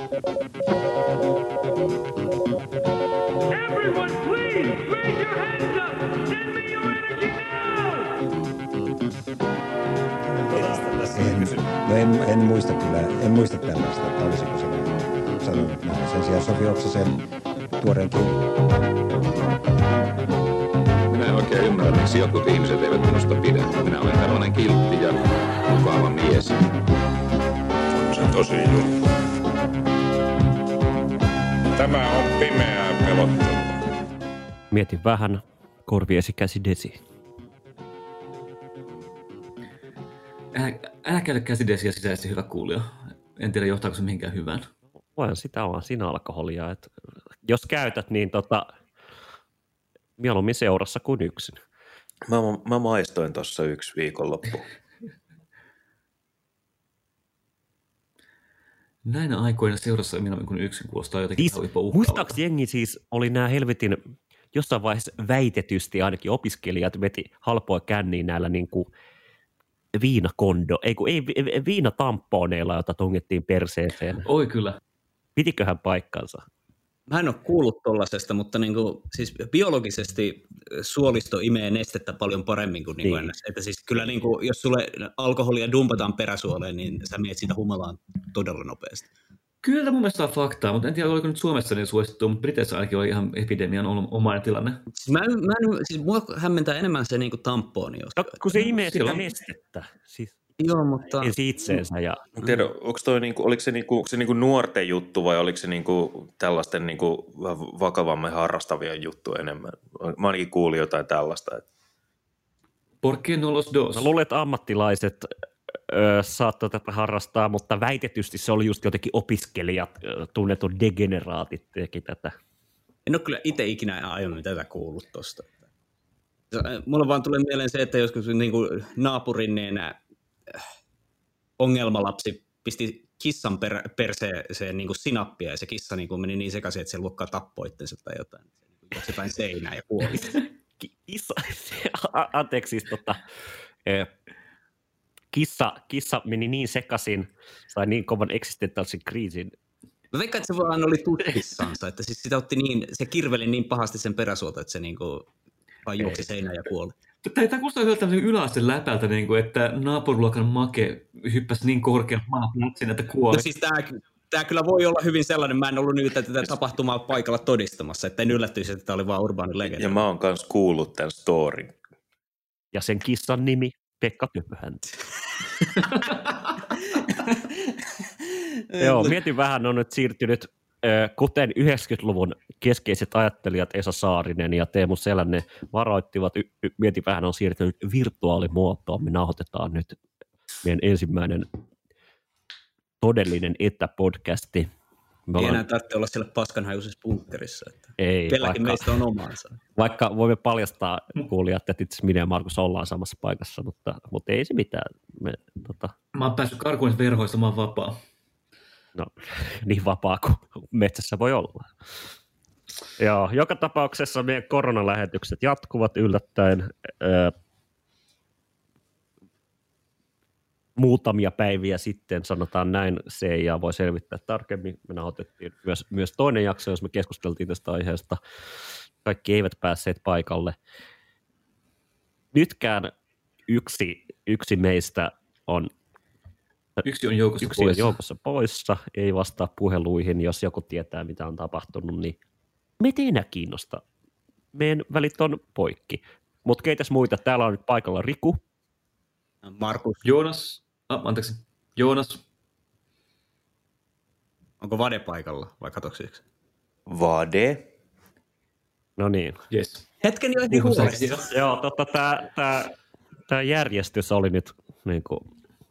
Everyone, please raise your hands up. Send me your energy now. En, no en, en, muista kyllä, en muista tällaista, että olisiko se sanonut näin. Sen sijaan Sofi Oksasen tuoreen. Minä en oikein ymmärrä, miksi jotkut ihmiset eivät minusta pidä. Minä olen tällainen kiltti ja mukava mies. On se tosi juttu. Tämä on pimeää pelottelua. Mietin vähän, korviesi käsi desi. Älä, älä käydä käsidesiä sisäisesti hyvä kuulija. En tiedä, johtaako se mihinkään hyvään. Voin sitä vaan siinä alkoholia. Että jos käytät, niin tota, mieluummin seurassa kuin yksin. Mä, mä maistoin tuossa yksi viikonloppu. Näinä aikoina seurassa minä kuin yksin kuulostaa jotenkin Siis, muistaakseni jengi siis oli nämä helvetin, jossain vaiheessa väitetysti ainakin opiskelijat veti halpoa känniin näillä niin kuin viinakondo, ei kun ei, vi- viinatamponeilla, jota tungettiin perseeseen. Oi kyllä. Pitiköhän paikkansa? Mä en ole kuullut tollasesta, mutta niin kuin, siis biologisesti suolisto imee nestettä paljon paremmin kuin, niin kuin Niin. niin. Että siis kyllä niin kuin, jos sulle alkoholia dumpataan peräsuoleen, niin sä meet siitä humalaan todella nopeasti. Kyllä tämä mun mielestä on faktaa, mutta en tiedä, oliko nyt Suomessa niin suosittu, mutta Briteissä ainakin oli ihan epidemian omainen tilanne. Siis mä, mä en, siis mua hämmentää enemmän se niin kuin tamponi. Jos... No, kun se imee sitä nestettä, siis Joo, mutta ensin itseensä ja En tiedä, onko, toi niinku, oliko se, niinku, onko se niinku nuorten juttu vai oliko se niinku tällaisten niinku vakavammin harrastavien juttu enemmän? Mä ainakin kuulin jotain tällaista. Että Por qué no los dos? Mä luulen, että ammattilaiset ö, saattoi tätä harrastaa, mutta väitetysti se oli just jotenkin opiskelijat, ö, tunnetut degeneraatit teki tätä. en ole kyllä itse ikinä aiemmin tätä kuullut tosta. Mulla vaan tulee mieleen se, että joskus niin kuin naapurin niin, ongelmalapsi pisti kissan per, perseeseen niin kuin sinappia ja se kissa niin kuin meni niin sekaisin, että se luokkaa tappoi itsensä tai jotain. Se niin juoksi päin seinään ja kuoli. Ki- Kissa, anteeksi siis tota, ö, kissa, kissa meni niin sekaisin, sai niin kovan eksistentiaalisen kriisin. Mä veikkaan, että se vaan oli tutkissansa, että siis sitä otti niin, se kirveli niin pahasti sen peräsuolta, että se niin kuin vaan juoksi seinään ja kuoli. Tämä kuulostaa hyvältä tämmöisen yläasteen läpältä, niin kuin, että naapuriluokan make hyppäsi niin korkean maaplatsin, että kuoli. No siis tämä, tämä kyllä voi olla hyvin sellainen, mä en ollut nyt tätä tapahtumaa paikalla todistamassa, että en yllättyisi, että tämä oli vaan urbaani legenda. ja mä oon kanssa kuullut tämän storin. Ja sen kissan nimi Pekka Köpöhäntä. Joo, mietin vähän, on nyt siirtynyt, kuten 90-luvun keskeiset ajattelijat Esa Saarinen ja Teemu Selänne varoittivat, y- y- mietin vähän, on siirtynyt virtuaalimuotoon. Me nauhoitetaan nyt meidän ensimmäinen todellinen etäpodcasti. Me Ei ollaan, enää tarvitse olla siellä paskanhajuisessa bunkkerissa. Että ei, vaikka, meistä on omansa. vaikka voimme paljastaa kuulijat, että itse minä ja Markus ollaan samassa paikassa, mutta, mutta ei se mitään. Me, tota, Mä oon päässyt karkuun verhoista, mä oon vapaa. No, niin vapaa kuin metsässä voi olla. Joo, joka tapauksessa meidän koronalähetykset jatkuvat yllättäen. Ö, muutamia päiviä sitten, sanotaan näin, se ja voi selvittää tarkemmin. Me nauhoitettiin myös, myös toinen jakso, jos me keskusteltiin tästä aiheesta. Kaikki eivät päässeet paikalle. Nytkään yksi, yksi meistä on Yksi on joukossa yksi on pois. joukossa poissa, ei vastaa puheluihin, jos joku tietää, mitä on tapahtunut, niin meitä ei enää kiinnosta. Meidän välit on poikki. Mutta keitäs muita? Täällä on nyt paikalla Riku. Markus, Joonas, ah, anteeksi, Joonas, onko Vade paikalla vai katoksiksi? Vade. No niin. yes. Hetken jo ehdi. Joo, totta, tämä tää, tää järjestys oli nyt niin kuin,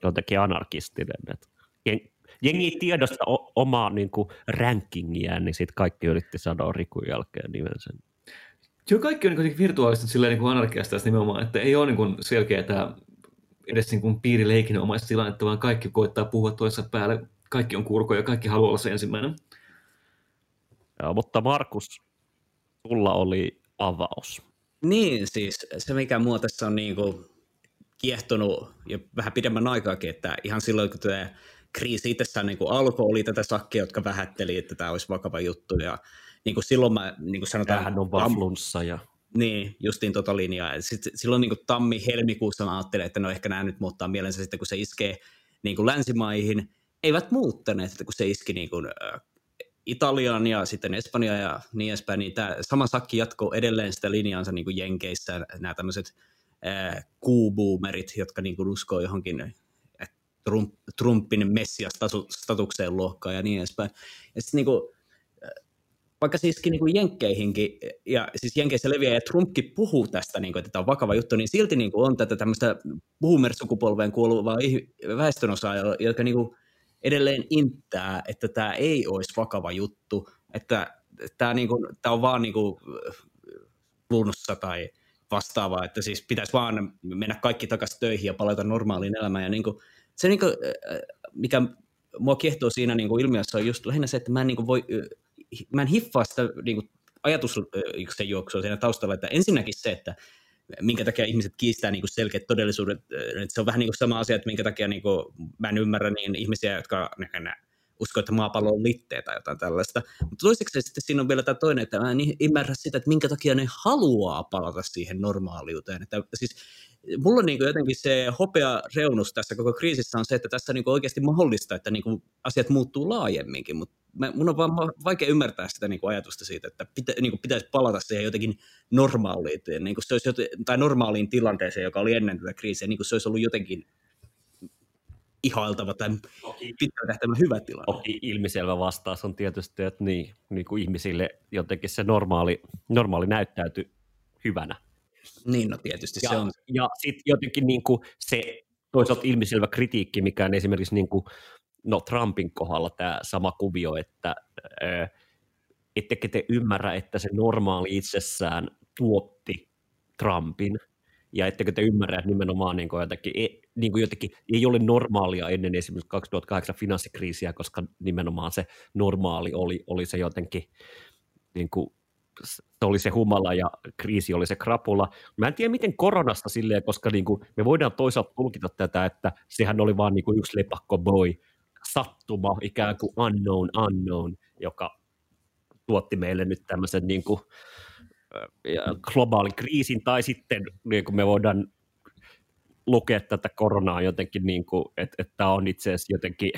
jotenkin anarkistinen. Et jen- jengi ei tiedosta o- omaa niin kuin, rankingiään, niin sitten kaikki yritti sanoa Rikun jälkeen nimensä. Joo, kaikki on niin virtuaalista silleen niin kuin anarkiasta tässä nimenomaan, että ei ole niin kuin selkeä tämä edes niin kuin piirileikinomaista tilannetta, vaan kaikki koittaa puhua toisessa päälle. Kaikki on kurkoja ja kaikki haluaa olla se ensimmäinen. Joo, mutta Markus, sulla oli avaus. Niin, siis se mikä mua tässä on niin kuin kiehtonut jo vähän pidemmän aikaakin, että ihan silloin kun tämä kriisi itsessään niin kuin alkoi, oli tätä sakkia, jotka vähätteli, että tämä olisi vakava juttu, ja niin kuin silloin mä niin kuin sanotaan... Tämähän on vaan flunssa ja niin, justiin tota linjaa. Sitten silloin niin tammi-helmikuussa mä ajattelin, että no ehkä nämä nyt muuttaa mielensä sitten, kun se iskee niin kuin länsimaihin. Eivät muuttaneet, että kun se iski niin kuin, äh, Italiaan ja sitten Espanja ja niin edespäin, niin tämä sama sakki jatkuu edelleen sitä linjaansa niin kuin Jenkeissä, nämä tämmöiset äh, kuubuumerit, jotka niin kuin uskoo johonkin Trump, Trumpin messiastatukseen luokkaan ja niin edespäin. Ja sitten niin kuin, vaikka siiskin niin kuin Jenkkeihinkin, ja siis Jenkeissä leviää, ja Trumpkin puhuu tästä, niin kuin, että tämä on vakava juttu, niin silti niin kuin on tätä tämmöistä boomer-sukupolveen kuuluvaa väestönosaa, jotka niin kuin edelleen inttää, että tämä ei olisi vakava juttu, että tämä, niin kuin, tämä on vaan niin kuin luunnossa tai vastaavaa, että siis pitäisi vaan mennä kaikki takaisin töihin ja palata normaaliin elämään. Ja niin kuin, se, niin kuin, mikä mua kiehtoo siinä niin kuin ilmiössä on just lähinnä se, että mä en niin kuin voi mä en hiffaa sitä niin kuin, ajatuksen juoksua siinä taustalla, että ensinnäkin se, että minkä takia ihmiset kiistää niin selkeät todellisuudet, että se on vähän niin kuin sama asia, että minkä takia niin kuin, mä en ymmärrä niin ihmisiä, jotka uskoo, että maapallo on litteä tai jotain tällaista. Mutta toiseksi sitten siinä on vielä tämä toinen, että mä en ymmärrä sitä, että minkä takia ne haluaa palata siihen normaaliuteen. Että siis mulla niin jotenkin se hopea reunus tässä koko kriisissä on se, että tässä niin oikeasti mahdollista, että niin asiat muuttuu laajemminkin, mutta mun on vaan vaikea ymmärtää sitä niin ajatusta siitä, että pitä, niin pitäisi palata siihen jotenkin normaaliin, niin se olisi tai normaaliin tilanteeseen, joka oli ennen tätä kriisiä, niin kuin se olisi ollut jotenkin ihailtava tai pitkällä tähtäimellä hyvä tilanne. Toki ilmiselvä vastaus on tietysti, että niin, niin kuin ihmisille jotenkin se normaali, normaali näyttäytyy hyvänä. Niin, no tietysti ja, se on. Ja sitten jotenkin niin kuin se toisaalta ilmiselvä kritiikki, mikä on esimerkiksi niin kuin, no Trumpin kohdalla tämä sama kuvio, että ää, ettekö te ymmärrä, että se normaali itsessään tuotti Trumpin, ja ettekö te ymmärrä, että nimenomaan niin kuin jotenkin, ei, niin kuin jotenkin ei ole normaalia ennen esimerkiksi 2008 finanssikriisiä, koska nimenomaan se normaali oli, oli se jotenkin niin kuin se oli se humala ja kriisi oli se krapula. Mä en tiedä, miten koronasta silleen, koska niin kuin me voidaan toisaalta tulkita tätä, että sehän oli vaan niin kuin yksi lepakko boy, sattuma, ikään kuin unknown unknown, joka tuotti meille nyt tämmöisen niin kuin, globaalin kriisin, tai sitten niin kuin me voidaan lukea tätä koronaa jotenkin, niin kuin, että, että on itse asiassa jotenkin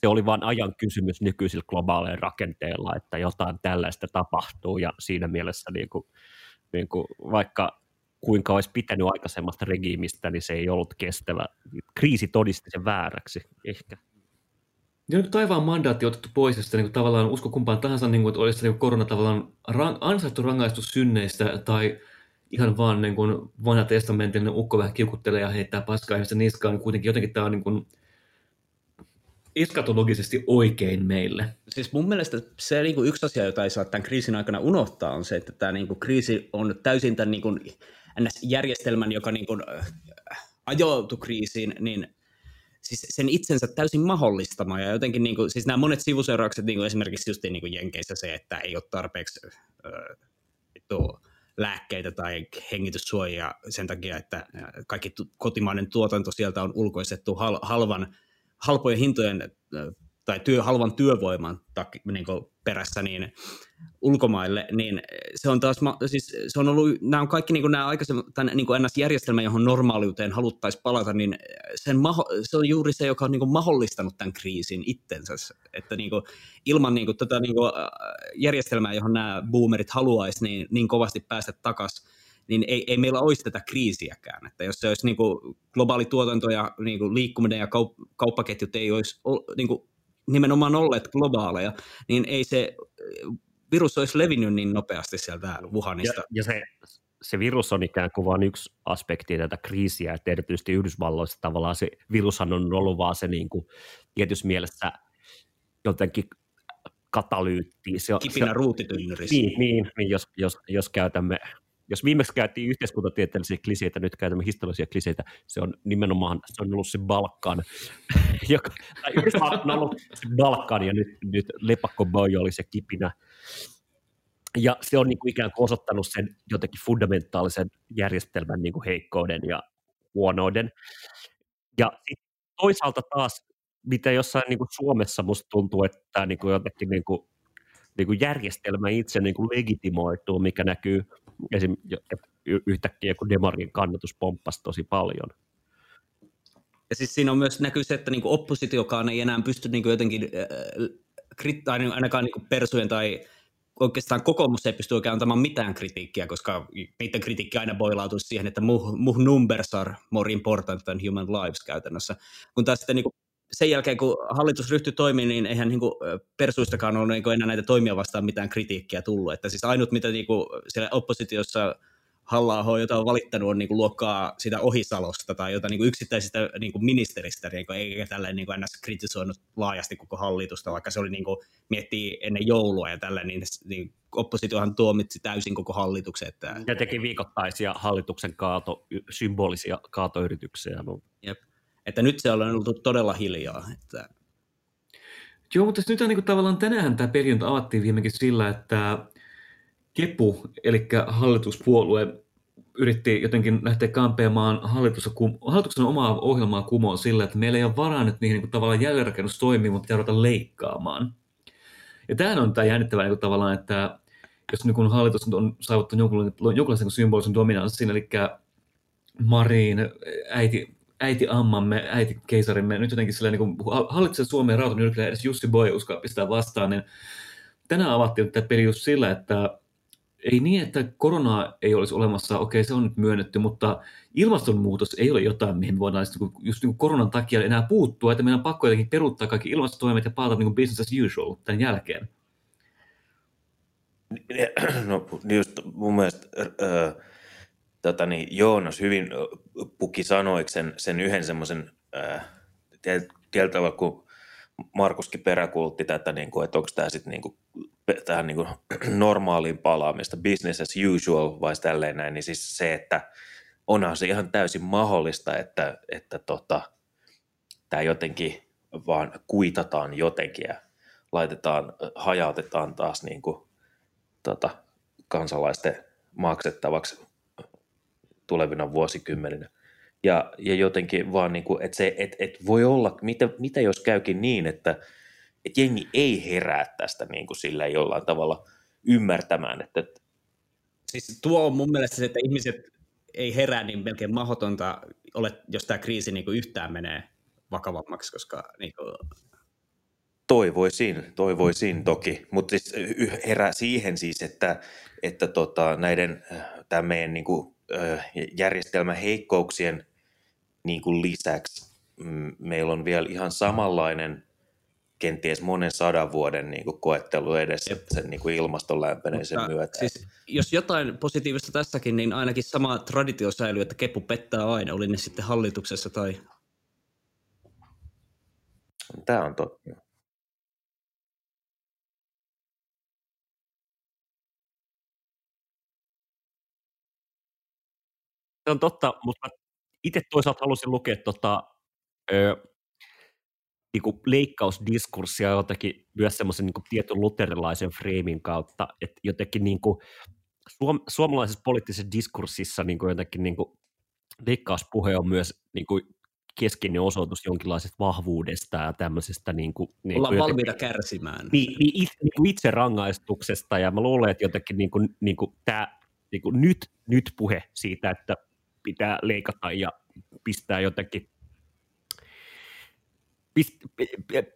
se oli vain ajan kysymys nykyisillä globaaleilla rakenteilla, että jotain tällaista tapahtuu ja siinä mielessä niin kuin, niin kuin, vaikka kuinka olisi pitänyt aikaisemmasta regiimistä, niin se ei ollut kestävä. Kriisi todisti sen vääräksi ehkä. Ja nyt taivaan mandaatti otettu pois, että niin tavallaan usko kumpaan tahansa, niin kuin, että olisi niin korona tavallaan ran, ansaittu rangaistus synneistä tai ihan vaan niin kuin vanha testamentillinen ukko vähän kiukuttelee ja heittää paskaa ihmisten niskaan, niin kuitenkin jotenkin tämä on niin kuin, eskatologisesti oikein meille. Siis mun mielestä se niin kuin yksi asia, jota ei saa tämän kriisin aikana unohtaa, on se, että tämä niin kuin kriisi on täysin tämän niin kuin järjestelmän, joka niin kuin, äh, ajoutui kriisiin, niin siis sen itsensä täysin mahdollistama. Ja jotenkin niin kuin, siis nämä monet sivuseuraukset, niin kuin esimerkiksi just niin kuin Jenkeissä se, että ei ole tarpeeksi äh, tuo, lääkkeitä tai hengityssuojia sen takia, että kaikki kotimainen tuotanto sieltä on ulkoistettu hal- halvan halpojen hintojen tai työ, halvan työvoiman tak, niin perässä niin ulkomaille, niin se on taas, siis se on ollut, nämä on kaikki niin kuin nämä aikaisemmat, tämän niin kuin NS-järjestelmä, johon normaaliuteen haluttaisiin palata, niin sen maho, se on juuri se, joka on niin kuin mahdollistanut tämän kriisin itsensä, että niin kuin, ilman niin kuin, tätä niin kuin, järjestelmää, johon nämä boomerit haluaisi niin, niin kovasti päästä takaisin, niin ei, ei meillä olisi tätä kriisiäkään. Että jos se olisi niin kuin globaali tuotanto ja niin kuin liikkuminen ja kaup- kauppaketjut ei olisi niin kuin nimenomaan olleet globaaleja, niin ei se virus olisi levinnyt niin nopeasti sieltä Wuhanista. Ja, ja se, se virus on ikään kuin vain yksi aspekti tätä kriisiä, että erityisesti Yhdysvalloissa tavallaan se virushan on ollut vaan se niin kuin, tietyssä mielessä jotenkin katalyytti. Se, Kipinä ruutitynnyrissä. Niin, niin, niin jos, jos, jos käytämme jos viimeksi käytiin yhteiskuntatieteellisiä kliseitä, nyt käytämme historiallisia kliseitä, se on nimenomaan se on ollut se Balkan, joka, tai on ollut se Balkan ja nyt, nyt Lepakko Boy oli se kipinä. Ja se on niin kuin ikään kuin osoittanut sen jotenkin fundamentaalisen järjestelmän niin kuin heikkouden ja huonouden. Ja toisaalta taas mitä jossain niin kuin Suomessa musta tuntuu, että niin kuin jotenkin niin kuin, niin kuin järjestelmä itse niin kuin legitimoituu, mikä näkyy esim. yhtäkkiä, kun Demarin kannatus pomppasi tosi paljon. Ja siis siinä on myös näkyy se, että niinku oppositiokaan ei enää pysty niinku jotenkin, äh, ainakaan niinku persujen tai oikeastaan kokoomus ei pysty oikein antamaan mitään kritiikkiä, koska niiden kritiikki aina boilautuu siihen, että muh, muh numbers are more important than human lives käytännössä. Kun taas sitten niin sen jälkeen, kun hallitus ryhtyi toimimaan, niin eihän niin kuin persuistakaan ole niin enää näitä toimia vastaan mitään kritiikkiä tullut. Että siis ainut, mitä niin kuin siellä oppositiossa halla jota on valittanut, on niin kuin luokkaa sitä Ohisalosta tai jotain niin kuin yksittäisistä niin kuin ministeristä, niin kuin, eikä tälleen niin kuin ns. kritisoinut laajasti koko hallitusta, vaikka se oli niin kuin, miettii ennen joulua ja tällä, niin, niin oppositiohan tuomitsi täysin koko hallituksen. Että... Ja teki viikoittaisia hallituksen kaato, symbolisia kaatoyrityksiä. No. Jep. Että nyt se on ollut todella hiljaa. Että... Joo, mutta nyt on niin kuin, tavallaan tänään tämä peli avattiin viimekin sillä, että Kepu, eli hallituspuolue, yritti jotenkin lähteä kampeamaan hallituksen omaa ohjelmaa kumoon sillä, että meillä ei ole varaa nyt niihin niin tavallaan jälleenrakennus toimii, mutta pitää ruveta leikkaamaan. Ja tämähän on tämä jännittävä niin kuin, tavallaan, että jos niin kun hallitus on saavuttanut jonkunlaisen, jonkunlaisen symbolisen dominanssin, eli Marin, äiti, äiti ammamme, äiti keisarimme, nyt jotenkin sillä niin hallitsee Suomen rautan edes Jussi Boy uskaa pistää vastaan, niin tänään avattiin tämä peli just sillä, että ei niin, että koronaa ei olisi olemassa, okei se on nyt myönnetty, mutta ilmastonmuutos ei ole jotain, mihin voidaan just, just niin koronan takia enää puuttua, että meidän on pakko jotenkin peruuttaa kaikki ilmastotoimet ja palata niin business as usual tämän jälkeen. No just mun mielestä äh, tota niin, Joonas hyvin puki sanoiksi sen, sen yhden semmoisen tietyllä kun Markuskin peräkuulutti tätä, niin kuin, että onko tämä sitten niin tähän niin kuin normaaliin palaamista, business as usual vai tälleen näin, niin siis se, että onhan se ihan täysin mahdollista, että, että tota, tämä jotenkin vaan kuitataan jotenkin ja laitetaan, hajautetaan taas niin kuin, tota, kansalaisten maksettavaksi tulevina vuosikymmeninä. Ja, ja jotenkin vaan, niin kuin, että se, et, et voi olla, mitä, mitä jos käykin niin, että että jengi ei herää tästä niin kuin silleen jollain tavalla ymmärtämään. Että, että... Siis tuo on mun mielestä se, että ihmiset ei herää, niin melkein mahdotonta ole, jos tämä kriisi niin kuin yhtään menee vakavammaksi, koska niin kuin... Toivoisin, toivoisin toki, mutta siis herää siihen siis, että, että tota, näiden tämän meidän niin kuin, järjestelmän heikkouksien niin kuin lisäksi mm, meillä on vielä ihan samanlainen kenties monen sadan vuoden niin kuin koettelu edessä Jep. sen niin kuin ilmaston lämpenemisen Mutta, myötä. Siis, jos jotain positiivista tässäkin, niin ainakin sama traditio säilyy, että kepu pettää aina, oli ne sitten hallituksessa tai... Tämä on totta. Se on totta, mutta itse toisaalta halusin lukea tota, ö, niin kuin leikkausdiskurssia jotenkin myös semmoisen niin tietyn luterilaisen freimin kautta, että jotenkin niin kuin suom- suomalaisessa poliittisessa diskurssissa niin kuin jotenkin niin kuin leikkauspuhe on myös niin kuin keskeinen osoitus jonkinlaisesta vahvuudesta ja tämmöisestä niin kuin, niin Ollaan kuin valmiita jotenkin, kärsimään. Niin, niin, itse, niin kuin itserangaistuksesta ja mä luulen, että jotenkin niin kuin, niin kuin tämä niin kuin nyt, nyt puhe siitä, että pitää leikata ja pistää jotenkin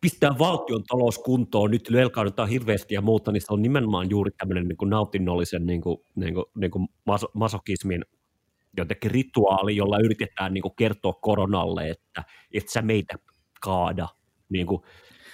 pistää valtion talous kuntoon, nyt velkaudutaan hirveästi ja muuta, niin se on nimenomaan juuri tämmöinen niin kuin nautinnollisen niin kuin, niin kuin, niin kuin masokismin jotenkin rituaali, jolla yritetään niin kuin kertoa koronalle, että et sä meitä kaada. Niin kuin,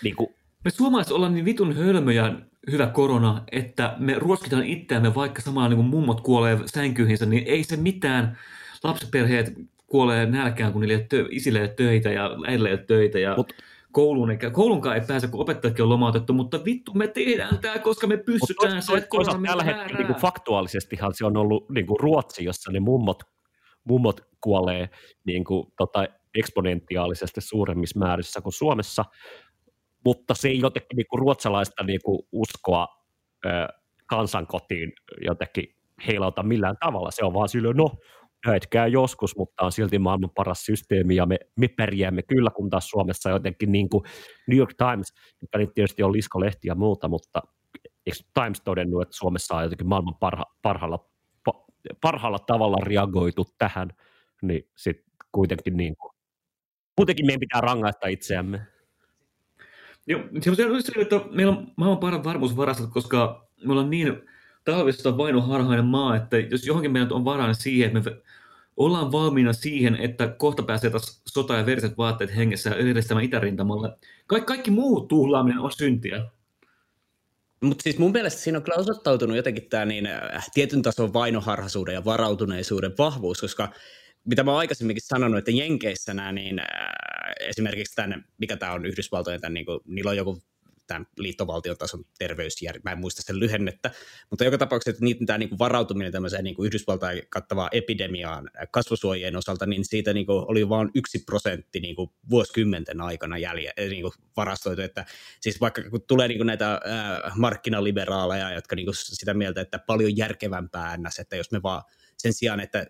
niin kuin. Me suomalaiset ollaan niin vitun hölmöjä, hyvä korona, että me ruoskitaan itseämme, vaikka samalla niin kuin mummot kuolee sänkyihinsä, niin ei se mitään. Lapsiperheet kuolee nälkään, kun niille ei tö- isille ei töitä ja äidille ei töitä ja Mut, kouluun, eikä, koulunkaan ei pääse, kun opettajatkin on lomautettu, mutta vittu me tehdään tämä, koska me pystytään se, että tällä hetkellä niin kuin faktuaalisestihan se on ollut niin kuin Ruotsi, jossa ne mummot, mummot kuolee niin kuin, tota, eksponentiaalisesti suuremmissa määrissä kuin Suomessa, mutta se ei jotenkin niin kuin ruotsalaista niin kuin uskoa ö, kansankotiin jotenkin heilauta millään tavalla. Se on vaan silleen, no näitä käy joskus, mutta on silti maailman paras systeemi ja me, me pärjäämme kyllä, kun taas Suomessa jotenkin niin kuin New York Times, joka nyt tietysti on liskolehti ja muuta, mutta eikö Times todennut, että Suomessa on jotenkin maailman parha, parhaalla, pa, parhaalla tavalla reagoitu tähän, niin sitten kuitenkin niin kuin, kuitenkin meidän pitää rangaista itseämme. Joo, se on että meillä on maailman parhaat varmuusvarastot, koska me ollaan niin talvista vainoharhainen maa, että jos johonkin meillä on varaa niin siihen, että me ollaan valmiina siihen, että kohta pääsee taas sota- ja veriset vaatteet hengessä edistämään itärintamalle. Ka- kaikki muu tuhlaaminen on syntiä. Mutta siis mun mielestä siinä on kyllä osoittautunut jotenkin tämä niin, äh, tietyn tason vainoharhaisuuden ja varautuneisuuden vahvuus, koska mitä mä aikaisemminkin sanonut, että Jenkeissä nämä, niin äh, esimerkiksi tämän, mikä tämä on Yhdysvaltojen, tämän, niin kuin, niillä on joku tämän liittovaltion tason terveysjärjestelmä, mä en muista sen lyhennettä, mutta joka tapauksessa, että niiden tämä niin kuin varautuminen tämmöiseen niin kuin Yhdysvaltain kattavaan epidemiaan kasvosuojien osalta, niin siitä niin kuin oli vain yksi prosentti niin kuin vuosikymmenten aikana jälje, niin kuin varastoitu, että siis vaikka kun tulee niin kuin näitä äh, markkinaliberaaleja, jotka niin kuin sitä mieltä, että paljon järkevämpää ns, että jos me vaan sen sijaan, että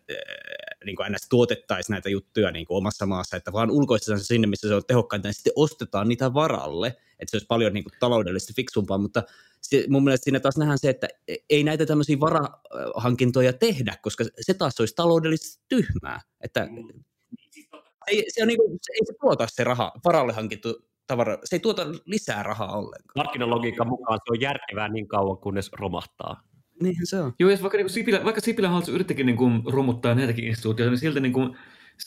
niin kuin ns. tuotettaisiin näitä juttuja niin kuin omassa maassa, että vaan ulkoistetaan se sinne, missä se on tehokkainta, niin sitten ostetaan niitä varalle, että se olisi paljon niin kuin taloudellisesti fiksumpaa, mutta mun mielestä siinä taas nähdään se, että ei näitä tämmöisiä varahankintoja tehdä, koska se taas olisi taloudellisesti tyhmää, että ei, se, on niin kuin, ei se tuota se raha, varalle hankittu tavara, se ei tuota lisää rahaa ollenkaan. Markkinalogiikan mukaan se on järkevää niin kauan, kunnes romahtaa. Niinhän se on. Joo, jos vaikka, niin Sipilä, vaikka Sipilän hallitus yrittikin niin kuin, romuttaa näitäkin instituutioita, niin siltä niin kuin,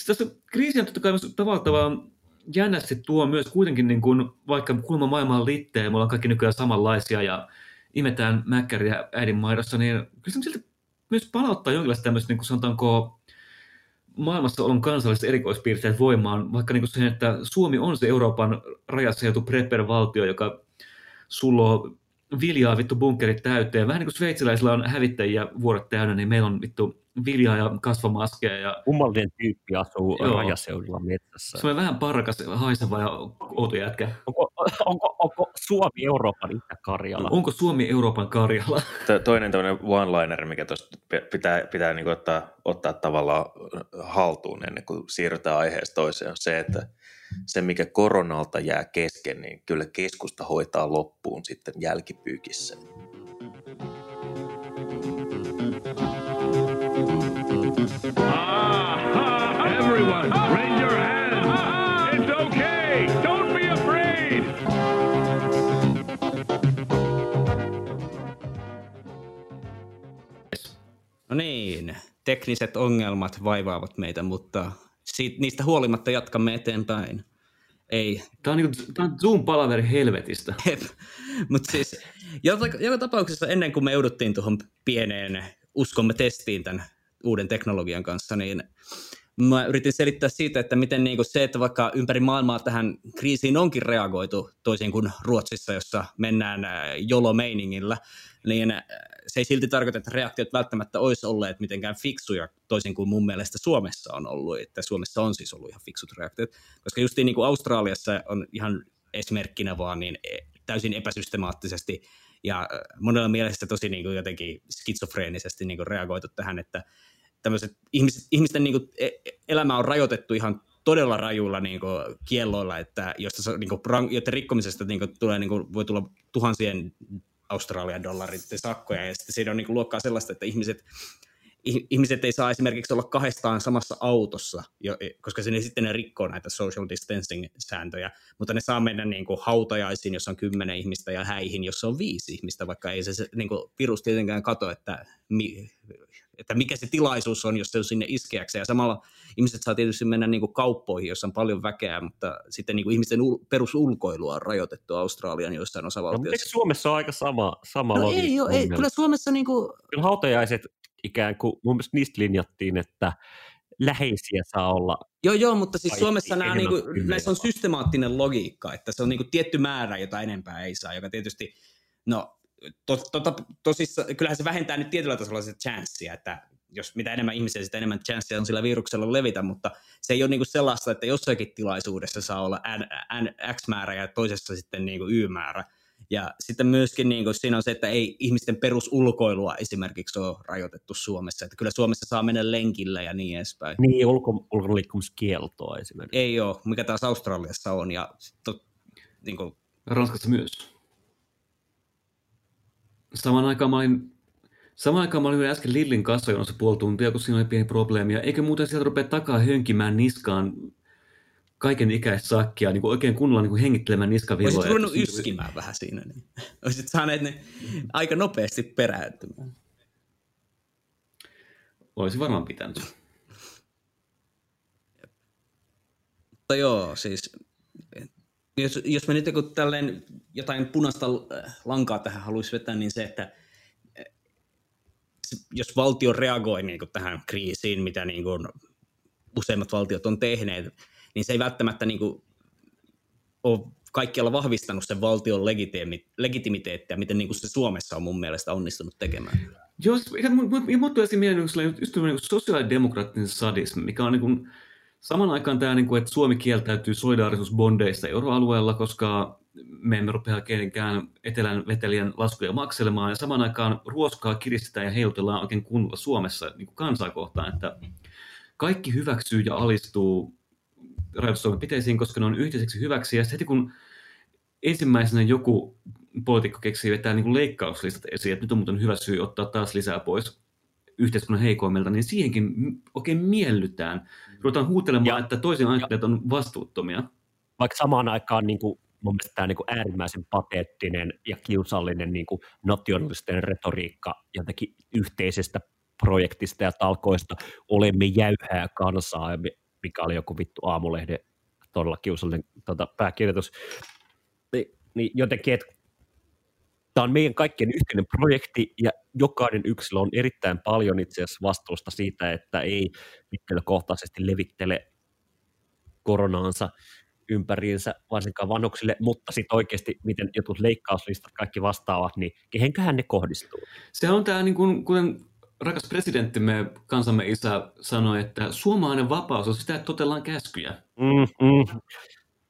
tässä kriisi on totta kai tavallaan, tavallaan jännästi tuo myös kuitenkin, niin kuin, vaikka kulma maailma on litteä ja me ollaan kaikki nykyään samanlaisia ja imetään mäkkäriä äidin maidossa, niin kyllä se silti myös palauttaa jonkinlaista tämmöistä, niin kuin sanotaanko, maailmassa on kansalliset erikoispiirteet voimaan, vaikka niin kuin sen, että Suomi on se Euroopan rajassa joutu prepper-valtio, joka sulloo viljaa vittu bunkerit täyteen. Vähän niin kuin sveitsiläisillä on hävittäjiä vuodet täynnä, niin meillä on vittu viljaa ja kasvamaskeja. Ja... Kummallinen tyyppi asuu Joo. rajaseudulla metsässä. Se on vähän parkas, haiseva ja outo jätkä. Onko, onko, onko Suomi Euroopan Itä-Karjala? Onko Suomi Euroopan Karjala? Toinen tämmöinen one-liner, mikä tuosta pitää, pitää niin ottaa, ottaa tavallaan haltuun ennen kuin siirrytään aiheesta toiseen, on se, että se, mikä koronalta jää kesken, niin kyllä keskusta hoitaa loppuun sitten jälkipyykissä. Everyone, raise your hands. It's okay. Don't be afraid. No niin, tekniset ongelmat vaivaavat meitä, mutta siitä, niistä huolimatta jatkamme eteenpäin. Ei. Tämä on, niin tämä on Zoom-palaveri helvetistä. Mutta siis joka, joka tapauksessa ennen kuin me jouduttiin tuohon pieneen uskomme testiin tämän uuden teknologian kanssa, niin mä yritin selittää siitä, että miten niin kuin se, että vaikka ympäri maailmaa tähän kriisiin onkin reagoitu toisin kuin Ruotsissa, jossa mennään jolo-meiningillä, niin se ei silti tarkoita, että reaktiot välttämättä olisi olleet mitenkään fiksuja, toisin kuin mun mielestä Suomessa on ollut, että Suomessa on siis ollut ihan fiksut reaktiot, koska just niin kuin Australiassa on ihan esimerkkinä vaan niin e, täysin epäsystemaattisesti ja monella mielessä tosi niin kuin jotenkin skitsofreenisesti niin kuin reagoitu tähän, että tämmöiset ihmiset, ihmisten niin kuin e, elämä on rajoitettu ihan todella rajuilla niin kuin, kielloilla, että josta, niin kuin, rikkomisesta niin kuin, tulee, niin kuin, voi tulla tuhansien Australian dollarit sakkoja, ja sitten siinä on niin kuin, luokkaa sellaista, että ihmiset, ihmiset ei saa esimerkiksi olla kahdestaan samassa autossa, koska sinne sitten ne rikkoo näitä social distancing-sääntöjä, mutta ne saa mennä niin kuin hautajaisiin, jossa on kymmenen ihmistä, ja häihin, jossa on viisi ihmistä, vaikka ei se, se niin kuin virus tietenkään kato, että mi, että mikä se tilaisuus on, jos se on sinne iskeäksi. Ja samalla ihmiset saa tietysti mennä niin kuin kauppoihin, jossa on paljon väkeä, mutta sitten niin kuin ihmisten ul- perusulkoilua on rajoitettu Australian joissain osavaltioissa. No, eikö Suomessa ole aika sama, sama no ei, ole, ei, kyllä Suomessa niin kuin... Kyllä hautajaiset ikään kuin, mun mielestä niistä linjattiin, että läheisiä saa olla. Joo, joo, mutta siis Suomessa nämä, niin kuin, näissä on systemaattinen logiikka, että se on niin kuin tietty määrä, jota enempää ei saa, joka tietysti, no to, to, to, tosissa, kyllähän se vähentää nyt tietyllä tasolla sitä chanssia, että jos mitä enemmän ihmisiä, sitä enemmän chanssia on sillä viruksella levitä, mutta se ei ole niinku sellaista, että jossakin tilaisuudessa saa olla N, N, X määrä ja toisessa sitten niinku Y määrä. Ja sitten myöskin niin kuin, siinä on se, että ei ihmisten perusulkoilua esimerkiksi ole rajoitettu Suomessa. Että kyllä Suomessa saa mennä lenkillä ja niin edespäin. Niin, ulko, ulkoliikkumiskieltoa esimerkiksi. Ei ole, mikä taas Australiassa on. Ja to, niin kuin... Ranskassa myös. Samaan aikaan mä olin, samaan aikaan mä olin äsken Lillin kassajonossa puoli tuntia, kun siinä oli pieni probleemi. Ja eikö muuten sieltä rupea takaa hönkimään niskaan kaiken ikäistä sakkia, niin kuin oikein kunnolla niin kuin hengittelemään niskaviloja. Olisit ruvennut yskimään vähän siinä. Niin. Olisit saaneet ne aika nopeasti peräytymään. Olisi varmaan pitänyt. Mutta joo, siis jos, jos me nyt kun tälleen jotain punaista lankaa tähän haluaisi vetää, niin se, että jos valtio reagoi niin kuin tähän kriisiin, mitä niin kuin useimmat valtiot on tehneet, niin se ei välttämättä niin kuin ole kaikkialla vahvistanut sen valtion legitimiteettiä, miten niin kuin se Suomessa on mun mielestä onnistunut tekemään. Joo, minun tulee mieleen just niin sosiaalidemokraattinen sadismi, mikä on niin kuin, saman aikaan tämä, niin kuin, että Suomi kieltäytyy solidaarisuusbondeista euroalueella, koska me emme rupea kenenkään etelän vetelijän laskuja makselemaan, ja saman aikaan ruoskaa kiristetään ja heilutellaan oikein kunnolla Suomessa niin kuin kansaa kohtaan, että kaikki hyväksyy ja alistuu rajoitustoimenpiteisiin, koska ne on yhteiseksi hyväksi. Ja heti kun ensimmäisenä joku poliitikko keksii vetää niin kuin leikkauslistat esiin, että nyt on muuten hyvä syy ottaa taas lisää pois yhteiskunnan heikoimmilta, niin siihenkin oikein miellytään. Ruvetaan huutelemaan, ja, että toisen ajattelijat on vastuuttomia. Vaikka samaan aikaan niin kuin, mun mielestä tämä niin kuin äärimmäisen pateettinen ja kiusallinen niin kuin nationalistinen retoriikka jotenkin yhteisestä projektista ja talkoista olemme jäyhää kansaa mikä oli joku vittu aamulehden todella kiusallinen tota, pääkirjoitus, niin, niin jotenkin, että tämä on meidän kaikkien yhteinen projekti ja jokainen yksilö on erittäin paljon itse asiassa vastuusta siitä, että ei henkilökohtaisesti levittele koronaansa ympäriinsä, varsinkaan vanhuksille, mutta sitten oikeasti miten jotkut leikkauslistat kaikki vastaavat, niin kehenköhän ne kohdistuu? Se on tämä, niin kuin, kuten rakas presidenttimme, kansamme isä, sanoi, että suomalainen vapaus on sitä, että totellaan käskyjä. Mm, mm.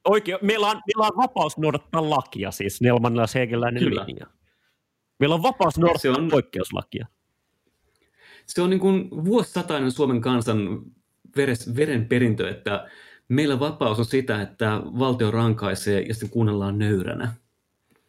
Oikein, meillä on, meillä on vapaus noudattaa lakia, siis Nelmanilla Seekeläinen linja. Meillä on vapaus noudattaa se on, poikkeuslakia. Se on niin kuin vuosisatainen Suomen kansan veres, veren perintö, että meillä vapaus on sitä, että valtio rankaisee ja sitten kuunnellaan nöyränä.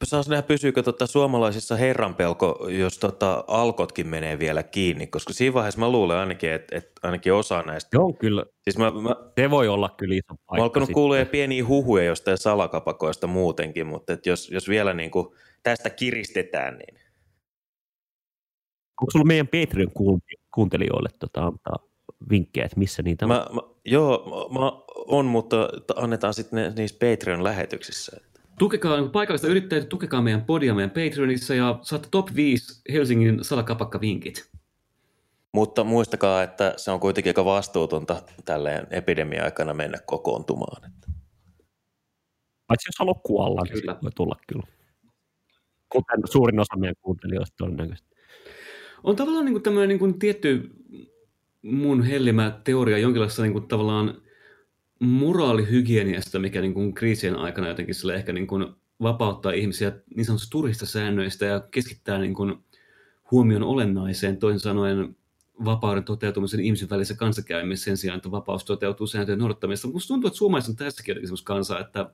Saas nähdä, pysyykö tota suomalaisissa herranpelko, jos tota alkotkin menee vielä kiinni, koska siinä vaiheessa mä luulen ainakin, että, että ainakin osa näistä... Joo, kyllä. Siis mä, mä, Se voi olla kyllä iso paikka. Mä alkanut kuulla pieniä huhuja jostain salakapakoista muutenkin, mutta että jos, jos vielä niin kuin tästä kiristetään, niin... Onko sulla meidän Patreon kuuntelijoille tota, antaa vinkkejä, että missä niitä on? Mä, mä, joo, mä on, mutta annetaan sitten niissä Patreon-lähetyksissä. Tukekaa niin paikallista yrittäjyyttä, tukekaa meidän podia meidän Patreonissa ja saatte top 5 Helsingin salakapakkavinkit. Mutta muistakaa, että se on kuitenkin aika vastuutonta tälleen epidemia-aikana mennä kokoontumaan. Paitsi jos haluaa kuolla, niin kyllä. voi tulla kyllä. Kuten suurin osa meidän kuuntelijoista todennäköisesti. On tavallaan niin kuin tämmöinen niin kuin tietty mun hellimä teoria jonkinlaista niin kuin tavallaan moraalihygieniasta, mikä niin kuin kriisien aikana jotenkin sille ehkä niin kuin vapauttaa ihmisiä niin sanotusti turhista säännöistä ja keskittää niin kuin huomion olennaiseen, toisin sanoen vapauden toteutumisen ihmisen välisessä kanssakäymisessä sen sijaan, että vapaus toteutuu sääntöjen noudattamisessa. Minusta tuntuu, että suomalaiset on tässäkin jotenkin kansaa, että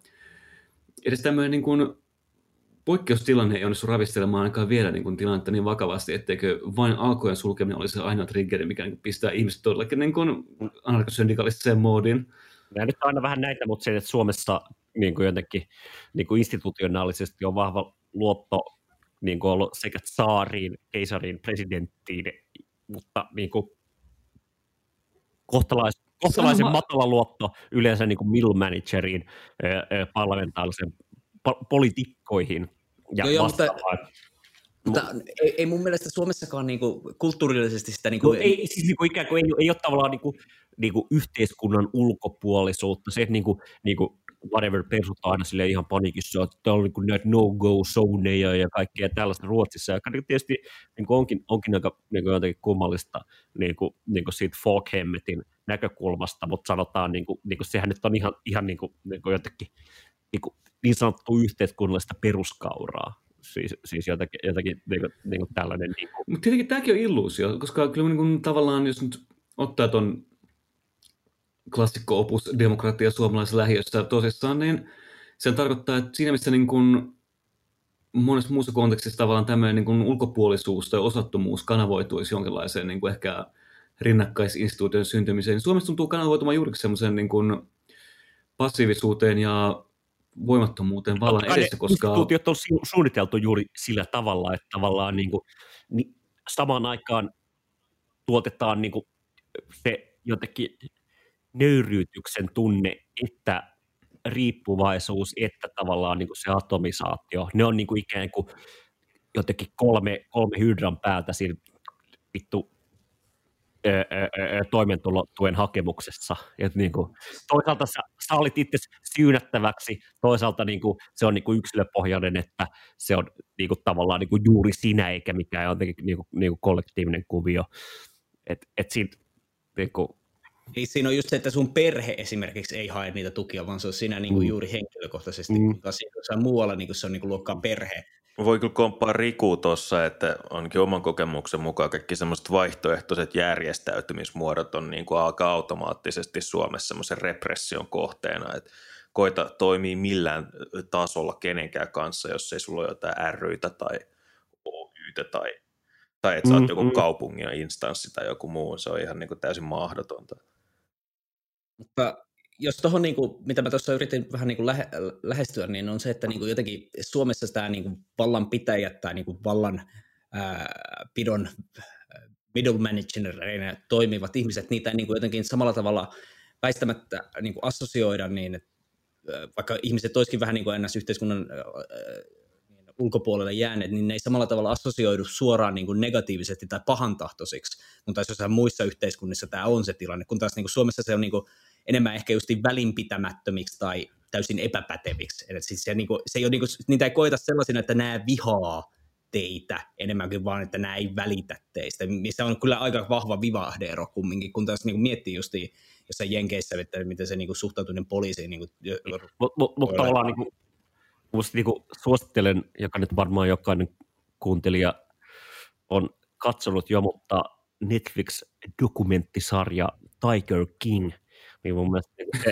edes tämmöinen niin kuin poikkeustilanne ei onnistu ravistelemaan ainakaan vielä niin kuin tilannetta niin vakavasti, etteikö vain alkojen sulkeminen olisi se ainoa triggeri, mikä niin pistää ihmiset todellakin niin kuin anarkosyndikalistiseen moodiin. Ja nyt aina vähän näitä, mutta se, että Suomessa niin kuin jotenkin niin kuin institutionaalisesti on vahva luotto niin kuin ollut sekä saariin, keisariin, presidenttiin, mutta niin kuin kohtalais, kohtalaisen Sama... matala luotto yleensä niin kuin middle manageriin, parlamentaarisen po- poliitikkoihin ja joo, joo, mutta, mutta ei, ei mun mielestä Suomessakaan niinku, kulttuurillisesti sitä... Niinku, no, ei, siis niinku, ikään kuin ei, ei ole tavallaan niinku, niin kuin yhteiskunnan ulkopuolisuutta, se, että niin kuin, niin kuin whatever persut aina sille ihan panikissa, että täällä on niin kuin näitä no-go-zoneja ja kaikkea tällaista Ruotsissa, joka tietysti niin kuin onkin, onkin aika niin kuin jotenkin kummallista niin kuin, niin kuin siitä Folkhemmetin näkökulmasta, mutta sanotaan, niin kuin, niin kuin sehän nyt on ihan, ihan niin kuin, niin kuin jotenkin niin, kuin, niin sanottu yhteiskunnallista peruskauraa, Siis, siis jotakin, jotakin niin kuin, niin kuin tällainen. Niin kuin. Mutta tietenkin tämäkin on illuusio, koska kyllä niin kuin, tavallaan, jos nyt ottaa tuon klassikko-opus demokratia suomalaisessa lähiössä tosissaan, niin se tarkoittaa, että siinä missä niin kuin monessa muussa kontekstissa tavallaan tämmöinen niin kuin ulkopuolisuus tai osattomuus kanavoituisi jonkinlaiseen niin kuin ehkä rinnakkaisinstituution syntymiseen, niin Suomessa tuntuu kanavoitumaan juuri semmoisen niin kuin passiivisuuteen ja voimattomuuteen vallan Totta edessä, ne koska... Instituutiot on su- suunniteltu juuri sillä tavalla, että tavallaan niin kuin, niin samaan aikaan tuotetaan niin kuin se jotenkin nöyryytyksen tunne, että riippuvaisuus, että tavallaan niin kuin se atomisaatio, ne on niin kuin ikään kuin jotenkin kolme, kolme hydran päältä siinä vittu toimeentulotuen hakemuksessa. Et niin kuin, toisaalta sä, sä olit itse syynättäväksi, toisaalta niin kuin, se on niin kuin yksilöpohjainen, että se on niin kuin, tavallaan niin kuin juuri sinä, eikä mikään jotenkin niin kuin, niin kuin kollektiivinen kuvio. Et, et siitä, niin kuin, Niin siinä on just se, että sun perhe esimerkiksi ei hae niitä tukia, vaan se on sinä niin kuin Mm. juuri henkilökohtaisesti, Mm. taas jossain muualla niin kuin se on niin kuin luokkaan perhe. Voi kyllä komppaa Riku tuossa, että onkin oman kokemuksen mukaan kaikki semmoiset vaihtoehtoiset järjestäytymismuodot on niin kuin alkaa automaattisesti Suomessa semmoisen repression kohteena, että koita toimii millään tasolla kenenkään kanssa, jos ei sulla ole jotain ryitä tai oytä tai, tai että sä oot Mm, joku mm. kaupungin instanssi tai joku muu, se on ihan niin kuin täysin mahdotonta. Mutta jos tuohon, niin kuin, mitä mä tuossa yritin vähän niin kuin lähe, lähestyä, niin on se, että niin kuin jotenkin Suomessa tämä niin kuin vallanpitäjät tai niin kuin vallan ää, pidon middle managerina toimivat ihmiset, niitä ei niin kuin jotenkin samalla tavalla väistämättä niin kuin assosioida niin, että vaikka ihmiset olisikin vähän niin kuin ennäs yhteiskunnan ää, ulkopuolelle jääneet, niin ne ei samalla tavalla assosioidu suoraan niin kuin negatiivisesti tai pahantahtoisiksi, taas jossain muissa yhteiskunnissa tämä on se tilanne, kun taas niin kuin Suomessa se on niin kuin enemmän ehkä just välinpitämättömiksi tai täysin epäpäteviksi. Eli siis se, niin kuin, se ei ole, niin kuin, niitä ei koeta sellaisina, että nämä vihaa teitä enemmänkin vaan, että nämä ei välitä teistä, missä on kyllä aika vahva vivahdeero kumminkin, kun taas niin kuin miettii justiin jossain Jenkeissä, että miten se niin kuin suhtautuminen poliisiin niin kuin, Mutta mut, tavallaan olla. niin kuin, musta niin kuin suosittelen, joka nyt varmaan jokainen kuuntelija on katsonut jo, mutta Netflix-dokumenttisarja Tiger King, niin mun mielestä niin se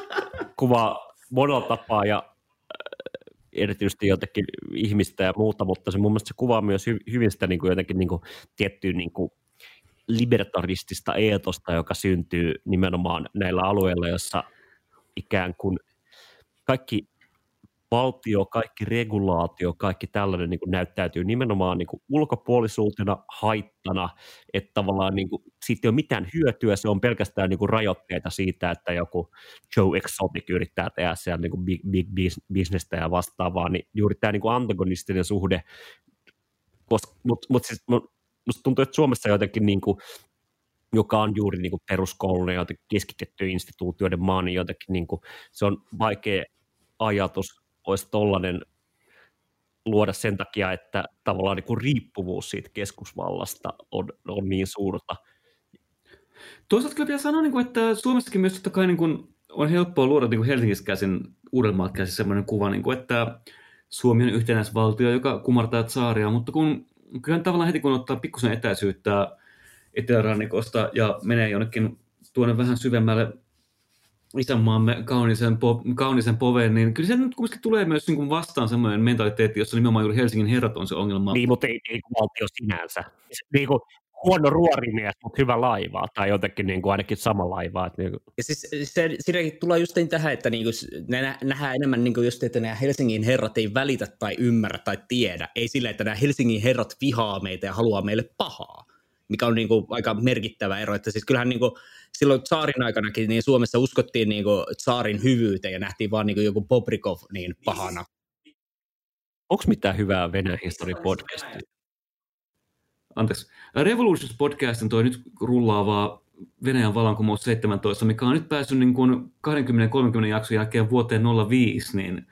kuvaa monella tapaa ja äh, erityisesti jotenkin ihmistä ja muuta, mutta se mun mielestä se kuvaa myös hy- hyvin sitä niin kuin jotenkin niin kuin tiettyä niin kuin libertaristista eetosta, joka syntyy nimenomaan näillä alueilla, jossa ikään kuin kaikki valtio, kaikki regulaatio, kaikki tällainen niin kuin näyttäytyy nimenomaan niin kuin ulkopuolisuutena, haittana, että tavallaan niin kuin, siitä ei ole mitään hyötyä, se on pelkästään niin kuin rajoitteita siitä, että joku Joe Exotic yrittää tehdä siellä niin kuin big, big bis- bisnestä ja vastaavaa, niin juuri tämä niin kuin antagonistinen suhde, mutta mut, siis, mut, tuntuu, että Suomessa jotenkin niin kuin, joka on juuri niin peruskoulun ja jotenkin instituutioiden maa, niin jotenkin niin kuin, se on vaikea ajatus olisi tollainen luoda sen takia, että tavallaan niin kuin riippuvuus siitä keskusvallasta on, on niin suurta. Toisaalta kyllä pitää sanoa, niin kuin, että Suomessakin myös totta kai niin kuin, on helppoa luoda niin kuin Helsingistä käsin, Uudelmaalta käsin sellainen kuva, että Suomi on yhtenäisvaltio, joka kumartaa saaria, mutta kun kyllä tavallaan heti kun ottaa pikkusen etäisyyttä etelärannikosta ja menee jonnekin tuonne vähän syvemmälle isänmaamme kaunisen, po, kaunisen poveen, niin kyllä se nyt kuitenkin tulee myös niin kuin vastaan semmoinen mentaliteetti, jossa nimenomaan juuri Helsingin herrat on se ongelma. Niin, mutta ei, ei kuin valtio sinänsä. Niin kuin huono ruorimies, mutta hyvä laiva, tai jotenkin niin kuin ainakin sama laiva. Että niin kuin. Ja siis se, siinäkin tulee just niin tähän, että niinku, ne nä- nähdään enemmän niinku just, että nämä Helsingin herrat ei välitä tai ymmärrä tai tiedä. Ei sillä, että nämä Helsingin herrat vihaa meitä ja haluaa meille pahaa, mikä on niinku aika merkittävä ero. Että siis kyllähän niinku, silloin saarin aikanakin niin Suomessa uskottiin niinku saarin hyvyyteen ja nähtiin vaan niinku joku Bobrikov niin pahana. Onko mitään hyvää Venäjän historian podcastia? anteeksi, Revolutions podcastin toi nyt rullaavaa Venäjän vallankumous 17, mikä on nyt päässyt niin kuin 20-30 jakson jälkeen vuoteen 05, niin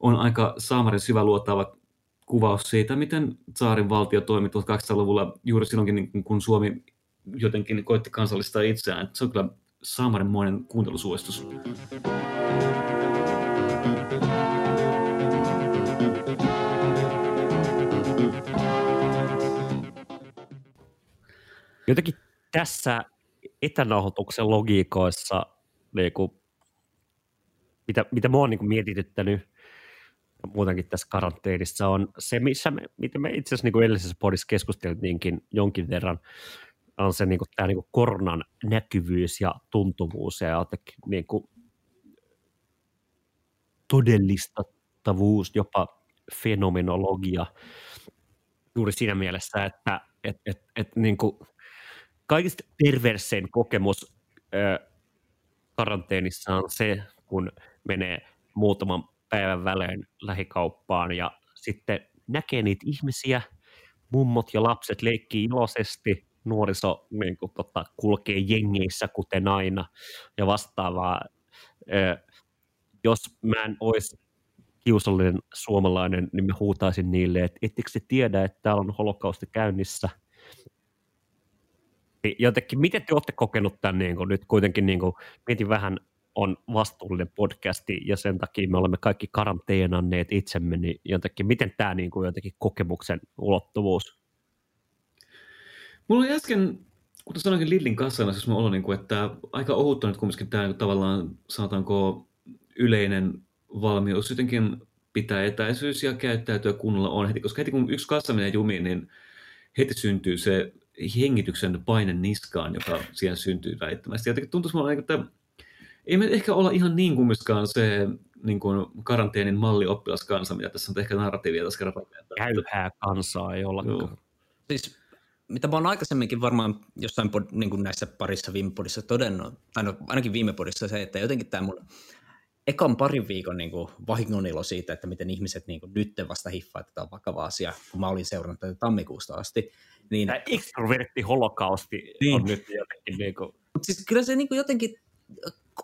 on aika saamarin syvä luotaava kuvaus siitä, miten saarin valtio toimi 1800-luvulla juuri silloinkin, niin kun Suomi jotenkin koette kansallista itseään. Se on kyllä saamarinmoinen kuuntelusuositus. Jotenkin tässä etänauhoituksen logiikoissa, niin kuin, mitä, mitä mä on niin kuin mietityttänyt muutenkin tässä karanteenissa, on se, missä me, mitä me itse asiassa niin kuin edellisessä podissa keskusteltiinkin jonkin verran, on se niin kuin, tämä niin kuin koronan näkyvyys ja tuntuvuus ja jotenkin niin kuin, todellistattavuus, jopa fenomenologia, juuri siinä mielessä, että et, et, et, niin kuin, kaikista perversein kokemus ö, karanteenissa on se, kun menee muutaman päivän välein lähikauppaan ja sitten näkee niitä ihmisiä, mummot ja lapset leikkii iloisesti, nuoriso niin kuin, tota, kulkee jengeissä kuten aina ja vastaavaa. Ö, jos mä en olisi kiusallinen suomalainen, niin mä huutaisin niille, että ettekö se tiedä, että täällä on holokausti käynnissä – niin jotenkin, miten te olette kokenut tämän niin kuin, nyt kuitenkin, niin kuin, mietin vähän, on vastuullinen podcasti ja sen takia me olemme kaikki karanteenanneet itsemme, niin jotenkin, miten tämä niin kuin, jotenkin kokemuksen ulottuvuus? Mulla oli äsken, kuten sanoinkin Lillin kanssa, siis mulla niin kuin, että aika ohutta nyt kumminkin tämä niin tavallaan, sanotaanko, yleinen valmius jotenkin pitää etäisyys ja käyttäytyä kunnolla on heti, koska heti kun yksi kassa menee jumiin, niin heti syntyy se hengityksen paine niskaan, joka siihen syntyy väittämästi. Jotenkin tuntuisi mulle, että ei me ehkä olla ihan niin kummiskaan se niin kuin karanteenin malli oppilaskansa, mitä tässä on ehkä narratiivia tässä kerran. Käyhää kansaa ei olla. Siis mitä mä oon aikaisemminkin varmaan jossain pod, niin kuin näissä parissa viime podissa todennut, tai no, ainakin viime podissa se, että jotenkin tämä mun ekan parin viikon niin kuin, vahingonilo siitä, että miten ihmiset niin kuin, nyt vasta hiffaa, että tämä on vakava asia, kun mä olin seurannut tätä tammikuusta asti, niin, Tämä ekstrovertti holokausti niin. on nyt jotenkin niin kuin... Mut siis kyllä se niin kuin jotenkin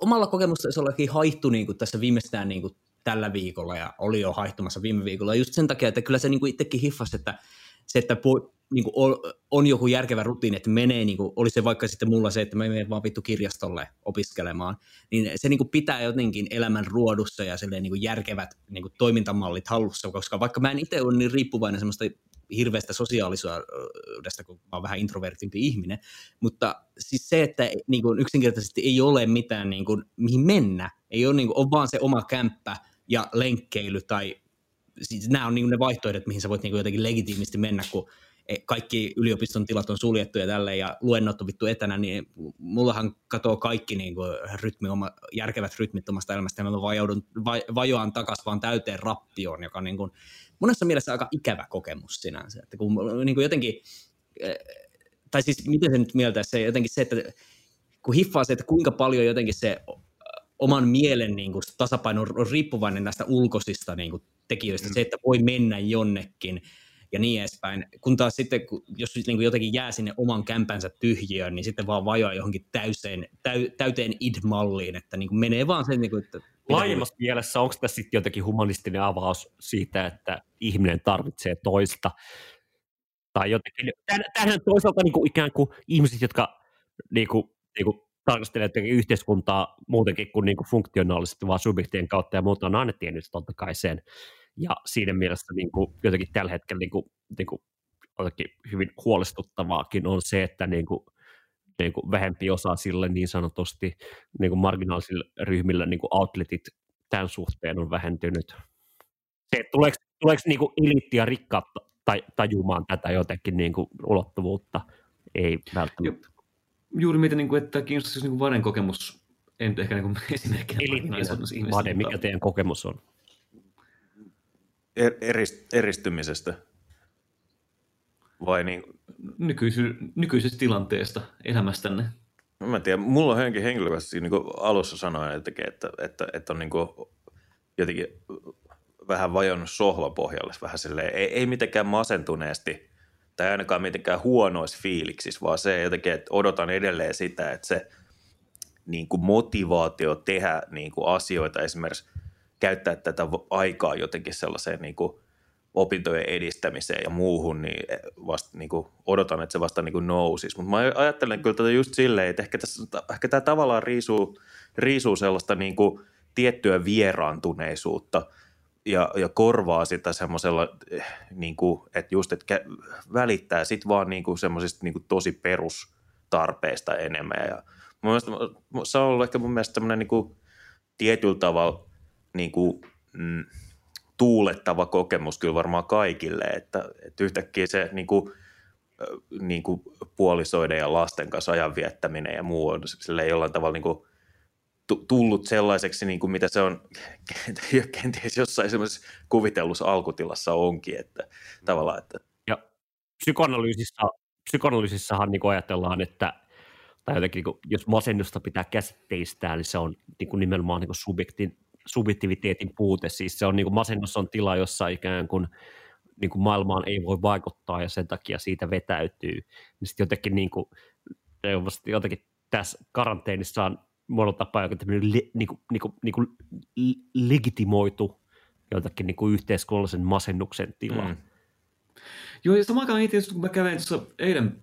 omalla kokemustasollakin haihtu niin kuin tässä viimeistään niin kuin tällä viikolla ja oli jo haihtumassa viime viikolla. Just sen takia, että kyllä se niin kuin itsekin hiffasi, että se, että po, niin kuin on, on, joku järkevä rutiini, että menee, niin kuin, oli se vaikka sitten mulla se, että mä menen vaan vittu kirjastolle opiskelemaan, niin se niin kuin pitää jotenkin elämän ruodussa ja niin kuin järkevät niin kuin toimintamallit hallussa, koska vaikka mä en itse ole niin riippuvainen semmoista hirveästä sosiaalisuudesta, kun mä oon vähän introvertimpi ihminen, mutta siis se, että niin kuin yksinkertaisesti ei ole mitään, niin kuin, mihin mennä, ei ole, niin kuin, on vaan se oma kämppä ja lenkkeily tai siis nämä on niin ne vaihtoehdot, mihin sä voit niin jotenkin legitiimisti mennä, kun e, kaikki yliopiston tilat on suljettu ja tälleen, ja luennot on vittu etänä, niin mullahan katoo kaikki niin kuin rytmi, oma, järkevät rytmit omasta elämästä, ja mä vajoudun, va, vajoan takaisin vaan täyteen rappioon, joka niin kuin, monessa mielessä aika ikävä kokemus sinänsä. Että kun niin kuin jotenkin, eh, tai siis miten se nyt mieltä, se jotenkin se, että kun hiffaa se, että kuinka paljon jotenkin se oman mielen niin kuin, tasapaino on riippuvainen näistä ulkoisista niin kuin, tekijöistä, mm. se, että voi mennä jonnekin ja niin edespäin. Kun taas sitten, jos niin kuin jotenkin jää sinne oman kämpänsä tyhjiöön, niin sitten vaan vajoaa johonkin täyseen, täy, täyteen id-malliin, että niin kuin menee vaan sen, niin kuin, että Laajemmassa mielessä onko tässä sitten jotenkin humanistinen avaus siitä, että ihminen tarvitsee toista? Tai jotenkin, tämähän toisaalta niin kuin ikään kuin ihmiset, jotka niin kuin, niin kuin tarkastelee yhteiskuntaa muutenkin kuin, niin kuin funktionaalisesti, vaan subjektien kautta ja muuta on aina tiennyt totta kai sen. Ja siinä mielessä niin kuin, jotenkin tällä hetkellä niin kuin, niin kuin, jotenkin hyvin huolestuttavaakin on se, että niin kuin, niin kuin vähempi osa sille niin sanotusti niin kuin marginaalisille ryhmillä niin kuin outletit tämän suhteen on vähentynyt. Se, tuleeko, tuleeko niin kuin eliitti ja rikkaat tai, tajumaan tätä jotenkin niin kuin ulottuvuutta? Ei välttämättä. Juuri miten, niin kuin, että kiinnostaisi niin Vaden kokemus, en ehkä niin esimerkkinä Vade, mikä teidän kokemus on? Er, eristymisestä vai niin? Nykyisy, nykyisestä tilanteesta, elämästänne? No mä tiedän, mulla on henki henkilökohtaisesti niin alussa sanoen, että, että, että, että on niin kuin jotenkin vähän vajonnut sohvapohjalle vähän silleen, ei, ei mitenkään masentuneesti tai ainakaan mitenkään huonoissa fiiliksissä, vaan se jotenkin, että odotan edelleen sitä, että se niin kuin motivaatio tehdä niin kuin asioita, esimerkiksi käyttää tätä aikaa jotenkin sellaiseen niin kuin opintojen edistämiseen ja muuhun, niin vasta, niin kuin odotan, että se vasta niin kuin nousisi. Mutta mä ajattelen kyllä tätä just silleen, että ehkä, tässä, ehkä tämä tavallaan riisuu, riisuu sellaista niin kuin tiettyä vieraantuneisuutta ja, ja korvaa sitä semmoisella, eh, niin kuin, että just, että välittää sit vaan niin kuin semmoisista niin kuin tosi perustarpeista enemmän. Ja mun mielestä, se on ollut ehkä mun mielestä semmoinen niin kuin tietyllä tavalla niin kuin, mm, tuulettava kokemus kyllä varmaan kaikille, että, että yhtäkkiä se niin kuin, niin kuin puolisoiden ja lasten kanssa ajan viettäminen ja muu on sille jollain tavalla niin kuin tullut sellaiseksi, niin kuin mitä se on kenties jossain semmoisessa kuvitellussa alkutilassa onkin, että tavallaan, että ja psykoanalyysissa, psykoanalyysissahan niin ajatellaan, että tai jotenkin, niin kuin, jos masennusta pitää käsitteistää, niin se on niin kuin nimenomaan niin kuin subjektin, subjektiviteetin puute. Siis se on niin kuin masennus on tila, jossa ikään kuin, niin kuin maailmaan ei voi vaikuttaa ja sen takia siitä vetäytyy. Niin sitten jotenkin, niin kuin, jotenkin tässä karanteenissa on monella tapaa joku le, niin kuin, niin kuin, niin kuin legitimoitu jotakin niin yhteiskunnallisen masennuksen tila. Mm. Joo, ja samaan aikaan itse kun mä kävin tuossa eilen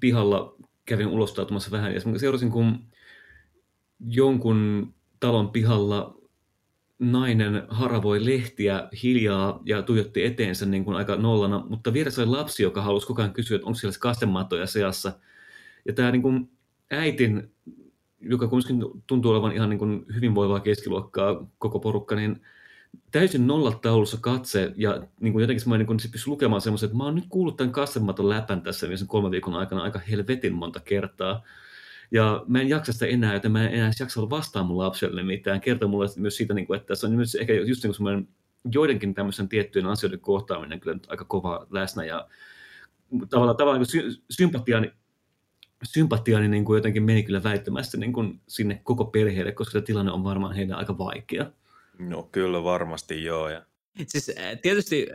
pihalla, kävin ulostautumassa vähän, ja seurasin, kun jonkun talon pihalla nainen haravoi lehtiä hiljaa ja tuijotti eteensä niin kuin aika nollana, mutta vieressä oli lapsi, joka halusi koko ajan kysyä, että onko siellä kastematoja seassa. Ja tämä niin kuin äitin joka kuitenkin tuntuu olevan ihan niin kuin hyvinvoivaa keskiluokkaa koko porukka, niin täysin nollataulussa katse ja niin kuin jotenkin niin kuin pystyn lukemaan semmoisen, että mä oon nyt kuullut tämän kastematon läpän tässä kolmen viikon aikana aika helvetin monta kertaa. Ja mä en jaksa sitä enää, joten mä en enää jaksa olla vastaan mun lapselle mitään. Kertoo mulle myös siitä, niin kuin, että se on myös ehkä just niin kuin joidenkin tämmöisen tiettyjen asioiden kohtaaminen kyllä nyt aika kova läsnä ja tavallaan, tavallaan niin sympatiani sympatiani niin kuin jotenkin meni kyllä väittämästä niin kuin sinne koko perheelle, koska se tilanne on varmaan heille aika vaikea. No kyllä varmasti joo. Ja... Siis tietysti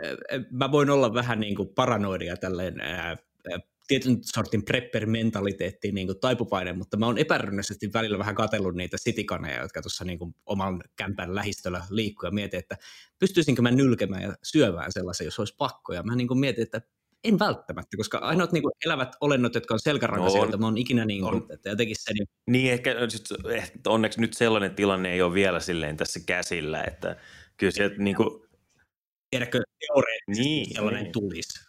mä voin olla vähän niin kuin paranoidia tälleen tietyn sortin prepper-mentaliteettiin niin kuin taipuvainen, mutta mä oon epärynnäisesti välillä vähän katsellut niitä sitikaneja, jotka tuossa niin kuin oman kämpän lähistöllä liikkuu ja mietin, että pystyisinkö mä nylkemään ja syövään sellaisen, jos olisi pakko. Ja mä niin kuin mietin, että en välttämättä, koska ainoat niin kuin elävät olennot, jotka on selkärankaisia, no on, mä oon ikinä niin kuin, on. että jotenkin se... Niin... niin ehkä että onneksi nyt sellainen tilanne ei ole vielä silleen tässä käsillä, että kyllä sieltä niin kuin... Tiedätkö, teoreettisesti niin, sellainen niin. tulisi.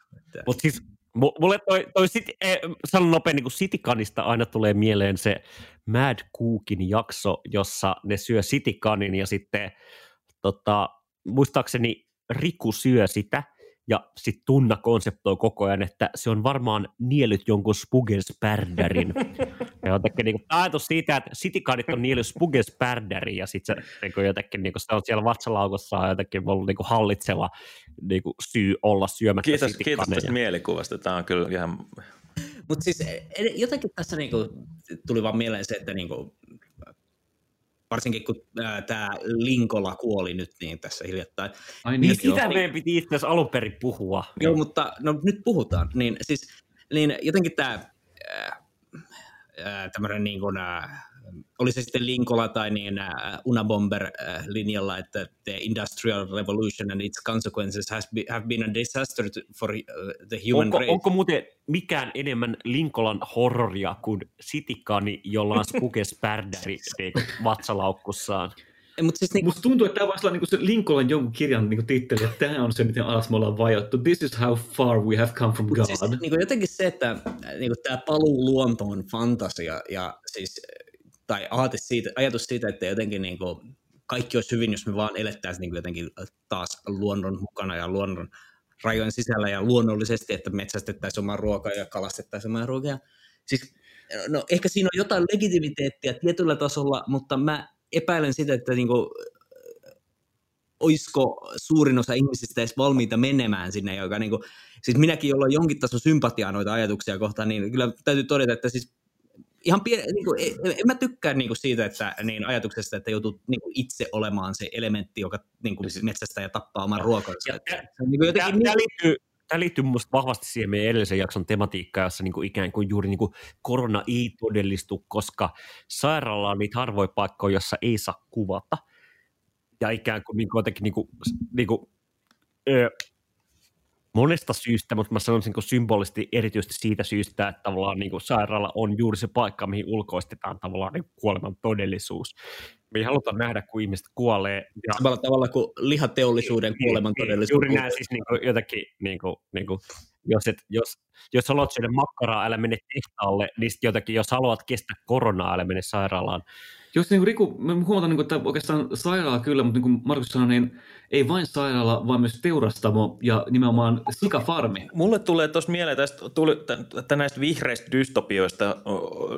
Mutta siis mulle toi, toi sit, eh, sanon nopein, niin sitikanista aina tulee mieleen se Mad Cookin jakso, jossa ne syö sitikanin ja sitten tota, muistaakseni Riku syö sitä – ja sitten Tunna konseptoi koko ajan, että se on varmaan nielyt jonkun Spugenspärdärin. ja jotenkin niin ajatus siitä, että Citycardit on nielyt Spugenspärdärin ja sitten se, niin kuin jotenkin, niin se on siellä vatsalaukossa jotenkin ollut niin kuin hallitseva niin syy olla syömättä Kiitos, kiitos tästä mielikuvasta. Tämä on kyllä ihan... Mutta siis jotenkin tässä niinku tuli vaan mieleen se, että niinku, varsinkin kun tämä Linkola kuoli nyt niin tässä hiljattain. Ai niin, niin sitä meidän piti itse asiassa alun perin puhua. Joo, mutta no nyt puhutaan. Niin, siis, niin jotenkin tämä äh, tämmöinen niin kuin, äh, oli se sitten Linkola tai niin uh, Unabomber-linjalla, uh, että the industrial revolution and its consequences has be, have been a disaster for uh, the human onko, race. Onko muuten mikään enemmän Linkolan horroria kuin Sitikani, jolla on spukespärdäri vatsalaukkussaan? Mutta siis, niin, Musta tuntuu, että tämä voisi olla niin se Lincoln jonkun kirjan niin titteli, että tämä on se, miten alas me ollaan vajottu. This is how far we have come from God. Siis, niin kuin jotenkin se, että niin kuin tämä paluu luontoon fantasia ja siis tai aate siitä, ajatus siitä, että jotenkin niin kuin kaikki olisi hyvin, jos me vaan elettäisiin niin jotenkin taas luonnon mukana ja luonnon rajojen sisällä ja luonnollisesti, että metsästettäisiin omaa ruokaa ja kalastettaisiin omaa ruokaa. Siis, no, ehkä siinä on jotain legitimiteettiä tietyllä tasolla, mutta mä epäilen sitä, että niin kuin, olisiko suurin osa ihmisistä edes valmiita menemään sinne, joka niin kuin, siis minäkin, jolla on jonkin taso sympatiaa noita ajatuksia kohtaan, niin kyllä täytyy todeta, että siis ihan pien, niin kuin, en, en mä tykkää niin kuin siitä, että niin ajatuksesta, että joutuu niin kuin itse olemaan se elementti, joka niin kuin metsästä ja tappaa oman ruokansa. Niin. Tämä, tämä liittyy, tämä liittyy minusta vahvasti siihen meidän edellisen jakson tematiikkaan, jossa niin kuin ikään kuin juuri niin kuin korona ei todellistu, koska sairaala on niitä harvoja paikkoja, jossa ei saa kuvata. Ja ikään kuin, niin kuin jotenkin niin kuin, niin kuin, öö, monesta syystä, mutta mä sanoisin niin symbolisesti erityisesti siitä syystä, että tavallaan niin kuin sairaala on juuri se paikka, mihin ulkoistetaan tavallaan niin kuoleman todellisuus. Me ei haluta nähdä, kun ihmiset kuolee. Ja... Samalla tavalla kuin lihateollisuuden niin, kuoleman niin, todellisuus. Juuri näin siis niin kuin jotakin, niin kuin, niin kuin, jos, et, jos, jos haluat syödä makkaraa, älä mene tehtaalle, niin jotakin, jos haluat kestää koronaa, älä mene sairaalaan. Jos niin kuin Riku, me huomataan, niin että oikeastaan sairaala kyllä, mutta niin kuin Markus sanoi, niin ei vain sairaala, vaan myös teurastamo ja nimenomaan sikafarmi. Mulle tulee tuossa mieleen tästä, tuli, tä, näistä vihreistä dystopioista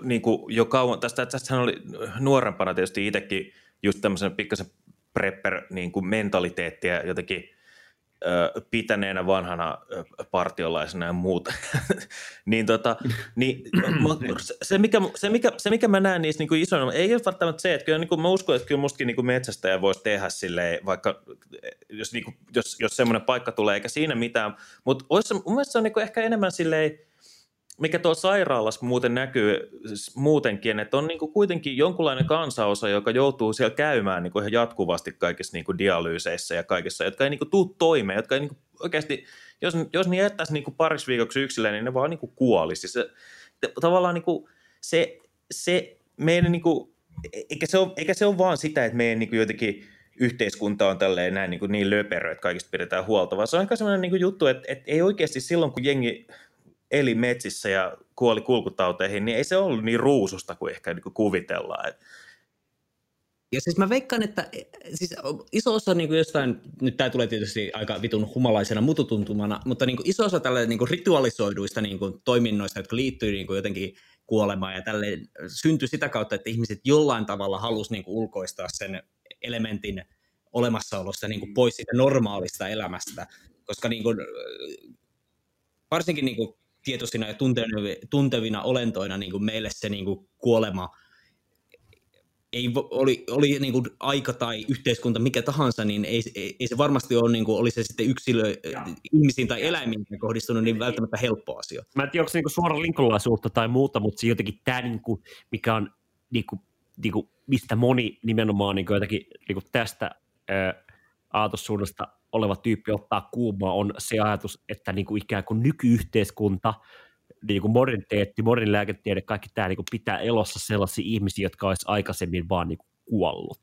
niin kuin jo kauan. Tästä, tästähän oli nuorempana tietysti itsekin just tämmöisen pikkasen prepper niin kuin jotenkin – pitäneenä vanhana partiolaisena ja muuta, niin, tota, niin se, mikä, se, mikä, se, mikä mä näen niissä niin isoina, ei ole välttämättä se, että kyllä niin kuin mä uskon, että kyllä mustakin niin metsästäjä voisi tehdä silleen, vaikka jos, niin kuin, jos, jos semmoinen paikka tulee, eikä siinä mitään, mutta mun mielestä se on niin kuin ehkä enemmän silleen, mikä tuolla sairaalassa muuten näkyy muutenkin, että on niin kuin kuitenkin jonkunlainen kansaosa, joka joutuu siellä käymään niin ihan jatkuvasti kaikissa kuin dialyyseissä ja kaikissa, jotka ei kuin tuu toimeen, jotka ei kuin oikeasti, jos, jos ne jättäisi kuin pariksi viikoksi yksilleen, niin ne vaan kuin kuolisi. Se, tavallaan kuin se, se meidän, niin kuin, eikä, se ole, eikä se ole vaan sitä, että meidän niin kuin jotenkin yhteiskunta on tälleen näin niin, niin löperö, että kaikista pidetään huolta, vaan se on aika sellainen niin juttu, että, että ei oikeasti silloin, kun jengi eli metsissä ja kuoli kulkutauteihin, niin ei se ollut niin ruususta kuin ehkä niin kuin kuvitellaan. Ja siis mä veikkaan, että siis iso osa niin kuin jostain, nyt tämä tulee tietysti aika vitun humalaisena mututuntumana, mutta niin kuin iso osa tälle niin kuin ritualisoiduista niin kuin toiminnoista, jotka liittyy niin kuin jotenkin kuolemaan ja tälle syntyi sitä kautta, että ihmiset jollain tavalla halusivat niin kuin ulkoistaa sen elementin olemassaolosta niin kuin pois siitä normaalista elämästä, koska niin kuin, varsinkin niin kuin tietoisina ja tuntevina olentoina niin kuin meille se niin kuin kuolema ei oli, oli niin kuin aika tai yhteiskunta mikä tahansa, niin ei, ei, ei se varmasti ole, niin kuin, oli se sitten yksilö, ja. ihmisiin tai eläimiin kohdistunut, niin välttämättä helppo asia. Mä en tiedä, onko se niin suora linkolaisuutta tai muuta, mutta se jotenkin tämä, niin kuin, mikä on, niin kuin, niin kuin, mistä moni nimenomaan niin kuin jotenkin niin kuin tästä ää, aatossuunnasta oleva tyyppi ottaa kuumaa, on se ajatus, että niin kuin ikään kuin nykyyhteiskunta, niin kuin moderniteetti, moderni lääketiede, kaikki tämä niin kuin pitää elossa sellaisia ihmisiä, jotka olisi aikaisemmin vaan niin kuin kuollut.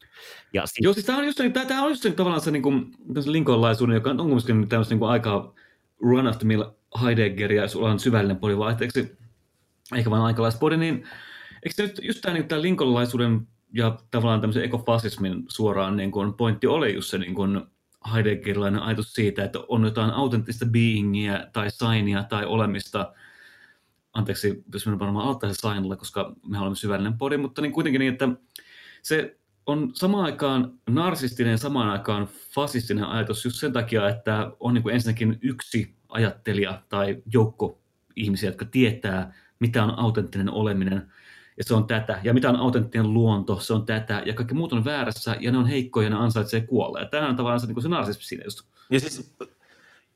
Ja sit... Joo, siis tämä on just, tämä on just tavallaan se niin kuin, linkonlaisuuden, joka on kuitenkin tämmöistä niin kuin aika run of the mill Heideggeria, jos ollaan syvällinen podivaihteeksi, eikä vain aikalaispodi, niin eikö se nyt just tämä, niin, tämä linkonlaisuuden ja tavallaan tämmöisen ekofasismin suoraan niin kuin pointti oli just se niin kuin heideggerilainen ajatus siitä, että on jotain autenttista beingiä tai signia tai olemista, anteeksi, jos minä varmaan aloittaa se signilla, koska me olemme syvällinen podi, mutta niin kuitenkin niin, että se on samaan aikaan narsistinen samaan aikaan fasistinen ajatus just sen takia, että on niin kuin ensinnäkin yksi ajattelija tai joukko ihmisiä, jotka tietää, mitä on autenttinen oleminen, ja se on tätä. Ja mitä on autenttinen luonto, se on tätä. Ja kaikki muut on väärässä, ja ne on heikkoja, ja ne ansaitsee kuolla. Ja tämä on tavallaan se, niin se narsismi siinä just. Ja siis,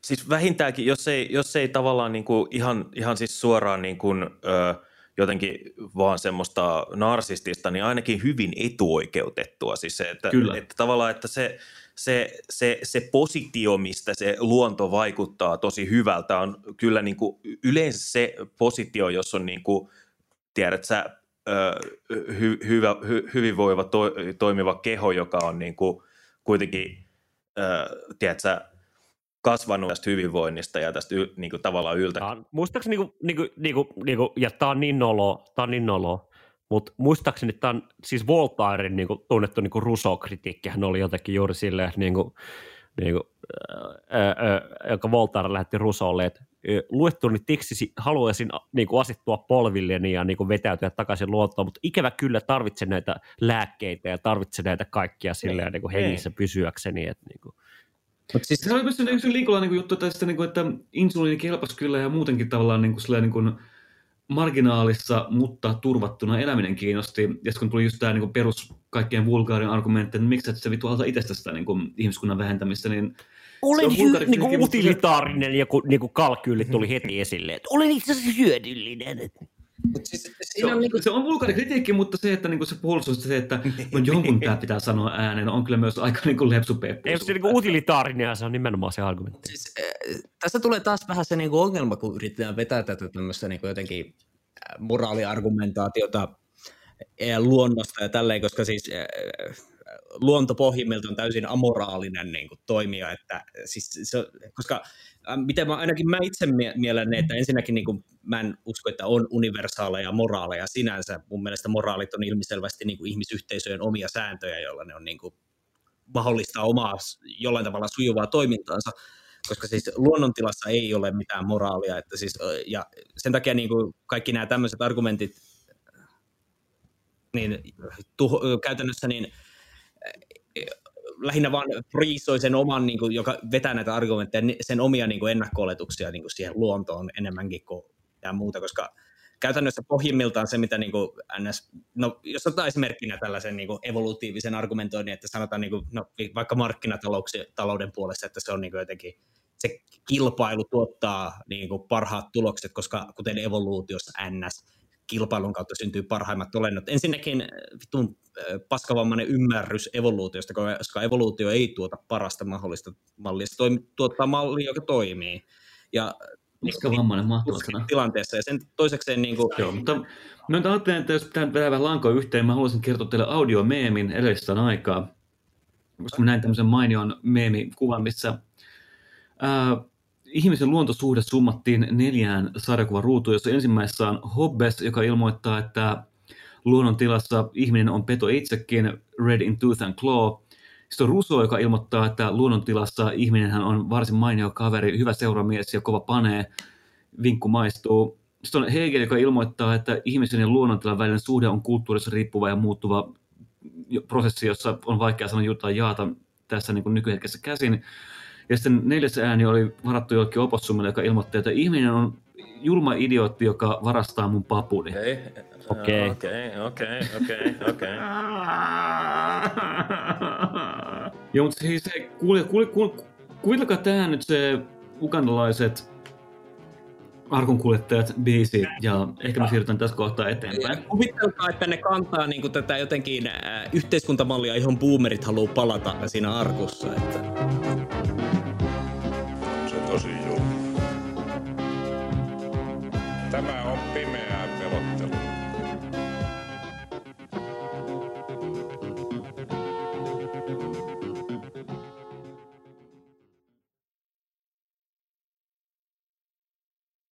siis vähintäänkin, jos ei, jos ei tavallaan niin kuin ihan, ihan siis suoraan niin kuin, ö, jotenkin vaan semmoista narsistista, niin ainakin hyvin etuoikeutettua. Siis se, että, Kyllä. että tavallaan, että se, se, se, se positio, mistä se luonto vaikuttaa tosi hyvältä, on kyllä niin kuin yleensä se positio, jos on niin kuin, tiedät sä, hy, hyvä, hy, hyvinvoiva, to, toimiva keho, joka on niin kuin kuitenkin, ö, tiedätkö, kasvanut tästä hyvinvoinnista ja tästä y, niin kuin tavallaan yltä. muistaakseni, niin kuin, niin kuin, niin kuin, niin kuin, ja tämä on niin nolo, tämä on niin nolo, mutta muistaakseni tämä on siis Voltairen niin kuin, tunnettu niin kuin Rousseau-kritiikki, hän oli jotenkin juuri silleen, niin kuin, niin kuin, ää, ää, joka Voltaire lähetti Rousseaulle, että luettuni tekstisi haluaisin niin kuin asettua polvilleni ja niin kuin vetäytyä takaisin luontoon, mutta ikävä kyllä tarvitsen näitä lääkkeitä ja tarvitsen näitä kaikkia silleen niin kuin hengissä pysyäkseni. Että niin kuin. Mut siis... Se oli myös yksi liikolainen niin juttu tästä, niin kuin, että insuliini kelpasi kyllä ja muutenkin tavallaan niin kuin, niin kuin marginaalissa, mutta turvattuna eläminen kiinnosti. Ja kun tuli just tämä niin kuin perus kaikkien vulgaarin argumentti, että miksi et se vittu alta itsestä sitä niin kuin, ihmiskunnan vähentämistä, niin olen hy- niin utilitaarinen ja kun niin kuin kalkyyli tuli heti esille, että olen itse asiassa hyödyllinen. Mut siis, Se on, on niinku, se on vulgaari kritiikki, mutta se, että niinku se puolustus se, että no jonkun tämä pitää sanoa ääneen, on kyllä myös aika niinku lepsupeppu. Ei se niinku utilitaarinen ja se on nimenomaan se argumentti. siis, äh, tässä tulee taas vähän se niinku ongelma, kun yritetään vetää tätä tämmöistä niinku jotenkin äh, moraaliargumentaatiota äh, luonnosta ja tälleen, koska siis äh, luonto pohjimmiltaan täysin amoraalinen niin kuin, toimija, että siis se, koska äh, miten mä, ainakin mä itse mie- mielen, että ensinnäkin niin kuin, mä en usko, että on universaaleja moraaleja sinänsä. Mun mielestä moraalit on ilmiselvästi niin kuin, ihmisyhteisöjen omia sääntöjä, joilla ne on niin kuin, mahdollistaa omaa jollain tavalla sujuvaa toimintaansa, koska siis luonnontilassa ei ole mitään moraalia, että siis, ja sen takia niin kuin kaikki nämä tämmöiset argumentit, niin tuho, käytännössä niin lähinnä vaan priisoi sen oman, niin kuin, joka vetää näitä argumentteja, ni- sen omia niin kuin ennakko-oletuksia niin kuin siihen luontoon enemmänkin kuin muuta, koska käytännössä pohjimmiltaan se, mitä niin kuin NS, no jos otetaan esimerkkinä tällaisen niin kuin evolutiivisen argumentoinnin, että sanotaan niin kuin, no, vaikka markkinatalouden puolesta, että se on niin kuin jotenkin se kilpailu tuottaa niin kuin parhaat tulokset, koska kuten evoluutiossa NS, kilpailun kautta syntyy parhaimmat olennot. Ensinnäkin äh, vitun äh, paskavammainen ymmärrys evoluutiosta, koska evoluutio ei tuota parasta mahdollista mallia, se toimi, tuottaa mallia, joka toimii. Ja Paskavammainen mahtava sana. tilanteessa. Ja sen toisekseen niin kuin, Joo, mutta mä nyt ajattelen, että jos pitää vetää vähän lankoa yhteen, mä haluaisin kertoa teille audiomeemin edellisestä aikaa, koska mä näin tämmöisen mainion meemikuvan, missä ää, ihmisen luontosuhde summattiin neljään sarjakuvan ruutuun, jossa ensimmäisessä on Hobbes, joka ilmoittaa, että luonnon tilassa ihminen on peto itsekin, red in tooth and claw. Sitten on Rousseau, joka ilmoittaa, että luonnon tilassa ihminenhän on varsin mainio kaveri, hyvä seuramies ja kova panee, vinkku maistuu. Sitten on Hegel, joka ilmoittaa, että ihmisen ja luonnontilan välinen suhde on kulttuurissa riippuva ja muuttuva prosessi, jossa on vaikea sanoa jotain jaata tässä niin nykyhetkessä käsin. Ja sitten neljäs ääni oli varattu jollekin opossumille, joka ilmoitti, että ihminen on julma idiootti, joka varastaa mun papuni. Okei, Okei. okei, okei, okei, okei. Joo, mutta siis se, kuule, kuule, kuule, kuvitelkaa tähän nyt se ugandalaiset arkonkuljettajat biisi, ja ehkä me siirrytään tässä kohtaa eteenpäin. Kuvitelkaa, että ne kantaa niin kuin tätä jotenkin äh, yhteiskuntamallia, johon boomerit haluaa palata siinä arkussa. Että. Tosi julma. Tämä on.